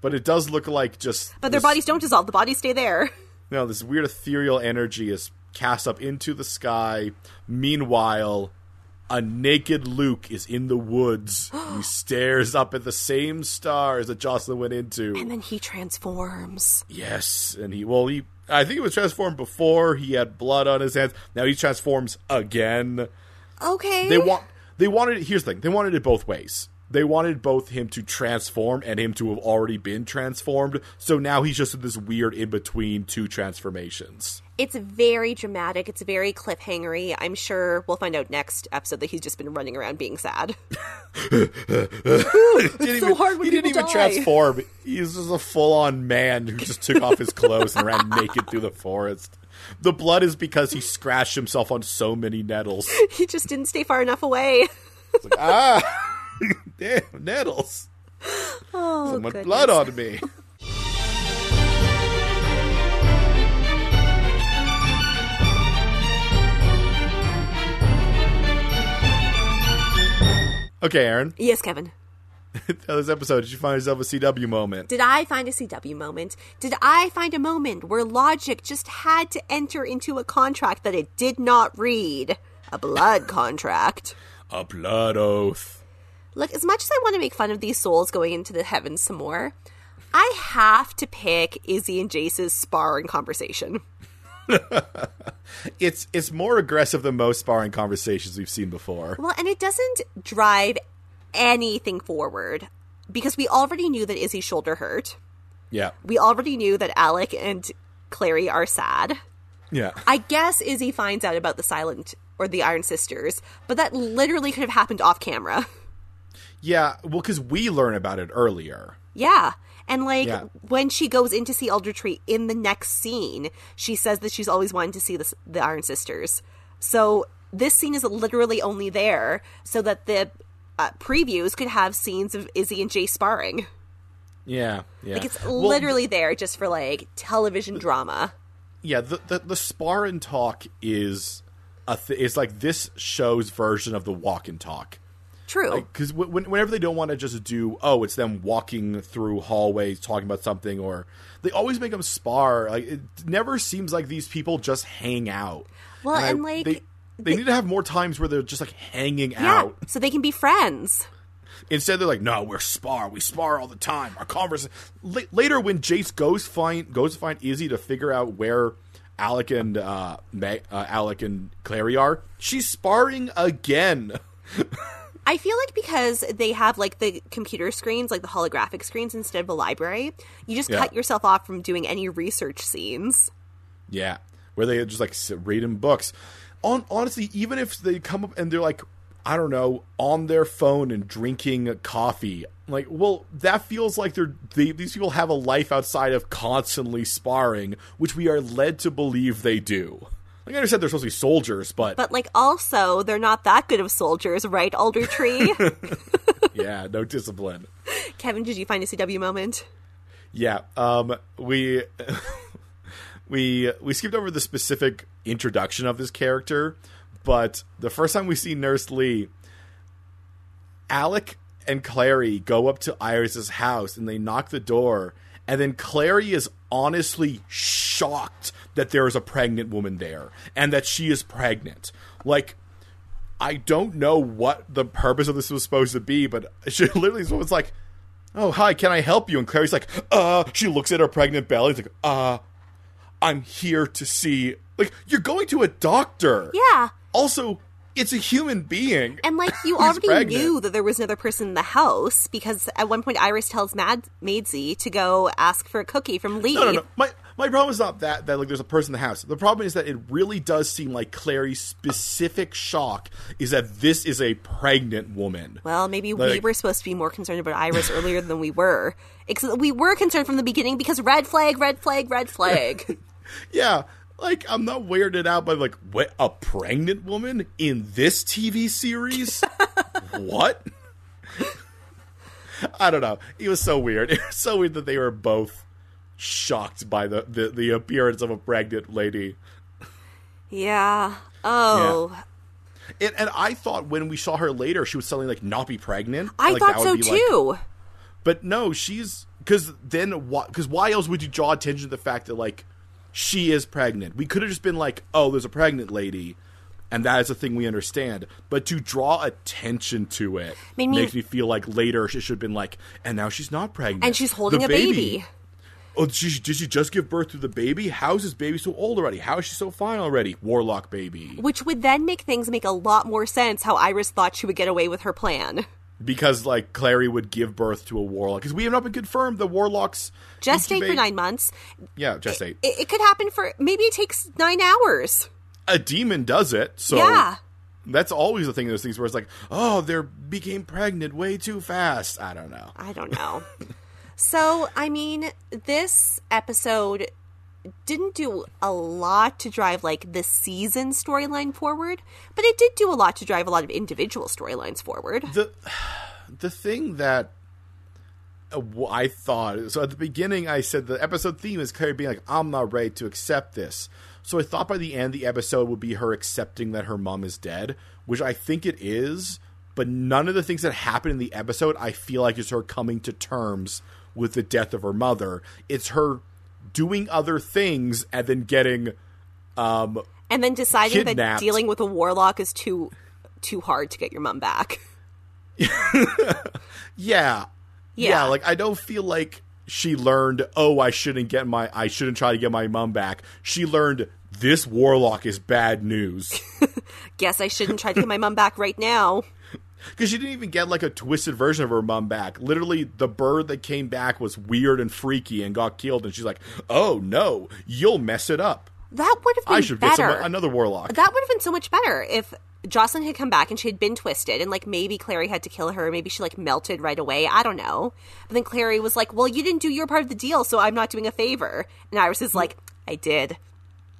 But it does look like just. but their this- bodies don't dissolve. The bodies stay there. No, this weird ethereal energy is cast up into the sky. Meanwhile, a naked Luke is in the woods. he stares up at the same stars that Jocelyn went into. And then he transforms. yes, and he well, he I think he was transformed before. He had blood on his hands. Now he transforms again. Okay. They want they wanted it here's the thing. They wanted it both ways. They wanted both him to transform and him to have already been transformed. So now he's just in this weird in between two transformations. It's very dramatic. It's very cliffhangery. I'm sure we'll find out next episode that he's just been running around being sad. didn't so even, hard when he didn't even die. transform. He's just a full-on man who just took off his clothes and ran naked through the forest. The blood is because he scratched himself on so many nettles. he just didn't stay far enough away. ah, damn nettles! Oh, So much goodness. blood on me. Okay, Aaron. Yes, Kevin. this episode, did you find yourself a CW moment? Did I find a CW moment? Did I find a moment where logic just had to enter into a contract that it did not read? A blood contract. A blood oath. Look, as much as I want to make fun of these souls going into the heavens some more, I have to pick Izzy and Jace's sparring conversation. It's it's more aggressive than most sparring conversations we've seen before. Well, and it doesn't drive anything forward because we already knew that Izzy's shoulder hurt. Yeah. We already knew that Alec and Clary are sad. Yeah. I guess Izzy finds out about the Silent or the Iron Sisters, but that literally could have happened off camera. Yeah, well, because we learn about it earlier. Yeah. And like Yeah. when she goes in to see Aldertree in the next scene, she says that she's always wanted to see the, the Iron Sisters. So this scene is literally only there so that the uh, previews could have scenes of Izzy and Jay sparring. Yeah, yeah. Like it's Well, literally there just for like television drama. yeah. The the, the spar and talk is a th- is like this show's version of the walk and talk. True. because whenever they don't want to just do oh it's them walking through hallways talking about something or they always make them spar like it never seems like these people just hang out Well, I- and, like, they, they, they- need to have more times where they're just like hanging yeah. out So they can be friends. instead they're like no we're spar we spar all the time our conversation La- later when jace goes find goes to find izzy to figure out where alec and uh, Meg, uh alec and clary are she's sparring again I feel like because they have like the computer screens, like the holographic screens instead of a library, you just Yeah. cut yourself off from doing any research scenes. Yeah, where they just like sit reading books. On honestly, even if they come up and they're like, I don't know, on their phone and drinking coffee, like, well, that feels like they're they, these people have a life outside of constantly sparring, which we are led to believe they do. Like I understand they're supposed to be soldiers, but, But like also, they're not that good of soldiers, right, Aldertree? yeah, no discipline. Kevin, did you find a CW moment? Yeah, um, we we we skipped over the specific introduction of this character, but the first time we see Nurse Lee, Alec and Clary go up to Iris's house and they knock the door, and then Clary is honestly shocked that there is a pregnant woman there and that she is pregnant. Like I don't know what the purpose of this was supposed to be, but she literally was like, "Oh, hi, can I help you?" And Clary's like, "Uh." She looks at her pregnant belly, It's like, "Uh, I'm here to see." Like, you're going to a doctor. Yeah. Also, it's a human being. And like you already pregnant. knew that there was another person in the house because at one point Iris tells Mad Madzie to go ask for a cookie from Lee. No, no, no. My my problem is not that that like there's a person in the house. The problem is that it really does seem like Clary's specific shock is that this is a pregnant woman. Well, maybe we were supposed to be more concerned about Iris earlier than we were. Except we were concerned from the beginning because red flag, red flag, red flag. Yeah, like I'm not weirded out by like what a pregnant woman in this TV series. what? I don't know. It was so weird. It was so weird that they were both shocked by the the, the appearance of a pregnant lady. yeah. Oh, And, and I thought when we saw her later, she was suddenly like not be pregnant. I Like, thought so would be, like- too. But no, she's because then why? Because why else would you draw attention to the fact that like she is pregnant? We could have just been like, oh, there's a pregnant lady, and that is a thing we understand. But to draw attention to it Made me- makes me feel like later it should have been like, and now she's not pregnant, and she's holding The a baby. Oh, did she, did she just give birth to the baby? How is this baby so old already? How is she so fine already? Warlock baby. Which would then make things make a lot more sense how Iris thought she would get away with her plan. Because like Clary would give birth to a warlock. Because we have not been confirmed the warlocks Just stay for nine months. Yeah, just eight. It, it could happen for maybe it takes nine hours. a demon does it. So Yeah. that's always the thing. in Those things where it's like, oh, they became pregnant way too fast. I don't know. I don't know. so, I mean, this episode didn't do a lot to drive like the season storyline forward, but it did do a lot to drive a lot of individual storylines forward. the The thing that uh, I thought so at the beginning, I said the episode theme is Clary being like, I'm not ready to accept this. So I thought by the end, the episode would be her accepting that her mom is dead, which I think it is. But none of the things that happen in the episode, I feel like, is her coming to terms with the death of her mother. It's her doing other things and then getting um And then deciding that dealing with a warlock is too too hard to get your mom back. yeah. Yeah. like I don't feel like she learned, oh, I shouldn't get my I shouldn't try to get my mom back. She learned this warlock is bad news. Guess I shouldn't try to get my mom back right now. Because she didn't even get like a twisted version of her mom back. Literally, the bird that came back was weird and freaky and got killed, and she's like, "Oh no, you'll mess it up." That would have been I should get better. some, another warlock. That would have been so much better if Jocelyn had come back and she had been twisted and like maybe Clary had to kill her, maybe she like melted right away. I don't know. But then Clary was like, Well, you didn't do your part of the deal, so I'm not doing a favor. And Iris is mm. like, I did.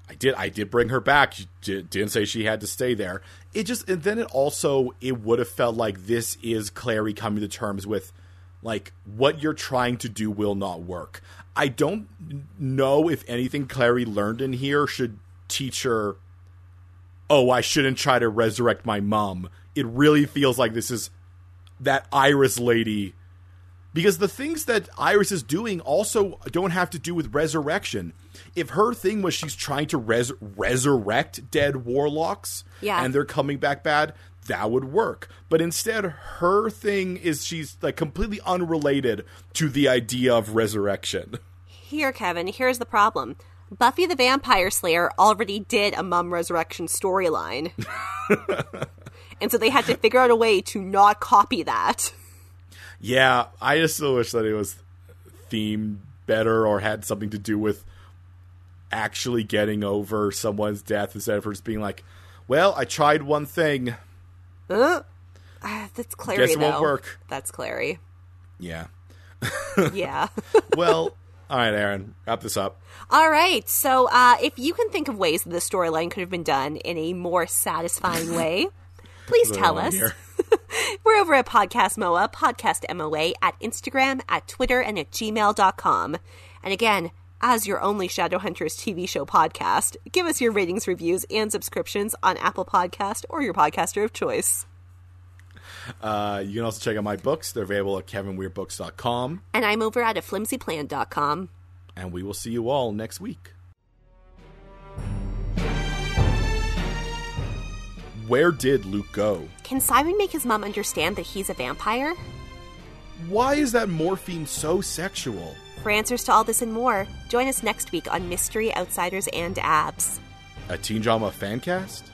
I did. I did bring her back. She di- didn't say she had to stay there. It just and then it also it would have felt like this is Clary coming to terms with like what you're trying to do will not work. I don't know if anything Clary learned in here should teach her. Oh, I shouldn't try to resurrect my mom. It really feels like this is that Iris lady because the things that Iris is doing also don't have to do with resurrection. If her thing was she's trying to res- resurrect dead warlocks Yeah. and they're coming back bad, that would work. But instead, her thing is she's like completely unrelated to the idea of resurrection. Here, Kevin, here's the problem. Buffy the Vampire Slayer already did a mum resurrection storyline. and so they had to figure out a way to not copy that. Yeah, I just still wish that it was themed better or had something to do with actually getting over someone's death instead of just being like, well, I tried one thing. Uh, that's Clary, Guess it though. won't work. That's Clary. Yeah. Yeah. Well, all right, Aaron, wrap this up. All right. So, uh, if you can think of ways that the storyline could have been done in a more satisfying way, please tell us. here? We're over at Podcast MOA, Podcast MOA, at Instagram, at Twitter, and at gmail.com. And again, as your only Shadowhunters TV show podcast, give us your ratings, reviews, and subscriptions on Apple Podcast or your podcaster of choice. Uh, you can also check out my books. They're available at kevinweirdbooks.com. And I'm over at a flimsyplan.com. And we will see you all next week. Where did Luke go? Can Simon make his mom understand that he's a vampire? Why is that morphine so sexual? For answers to all this and more, join us next week on Mystery Outsiders and Abs. A Teen Drama fan cast?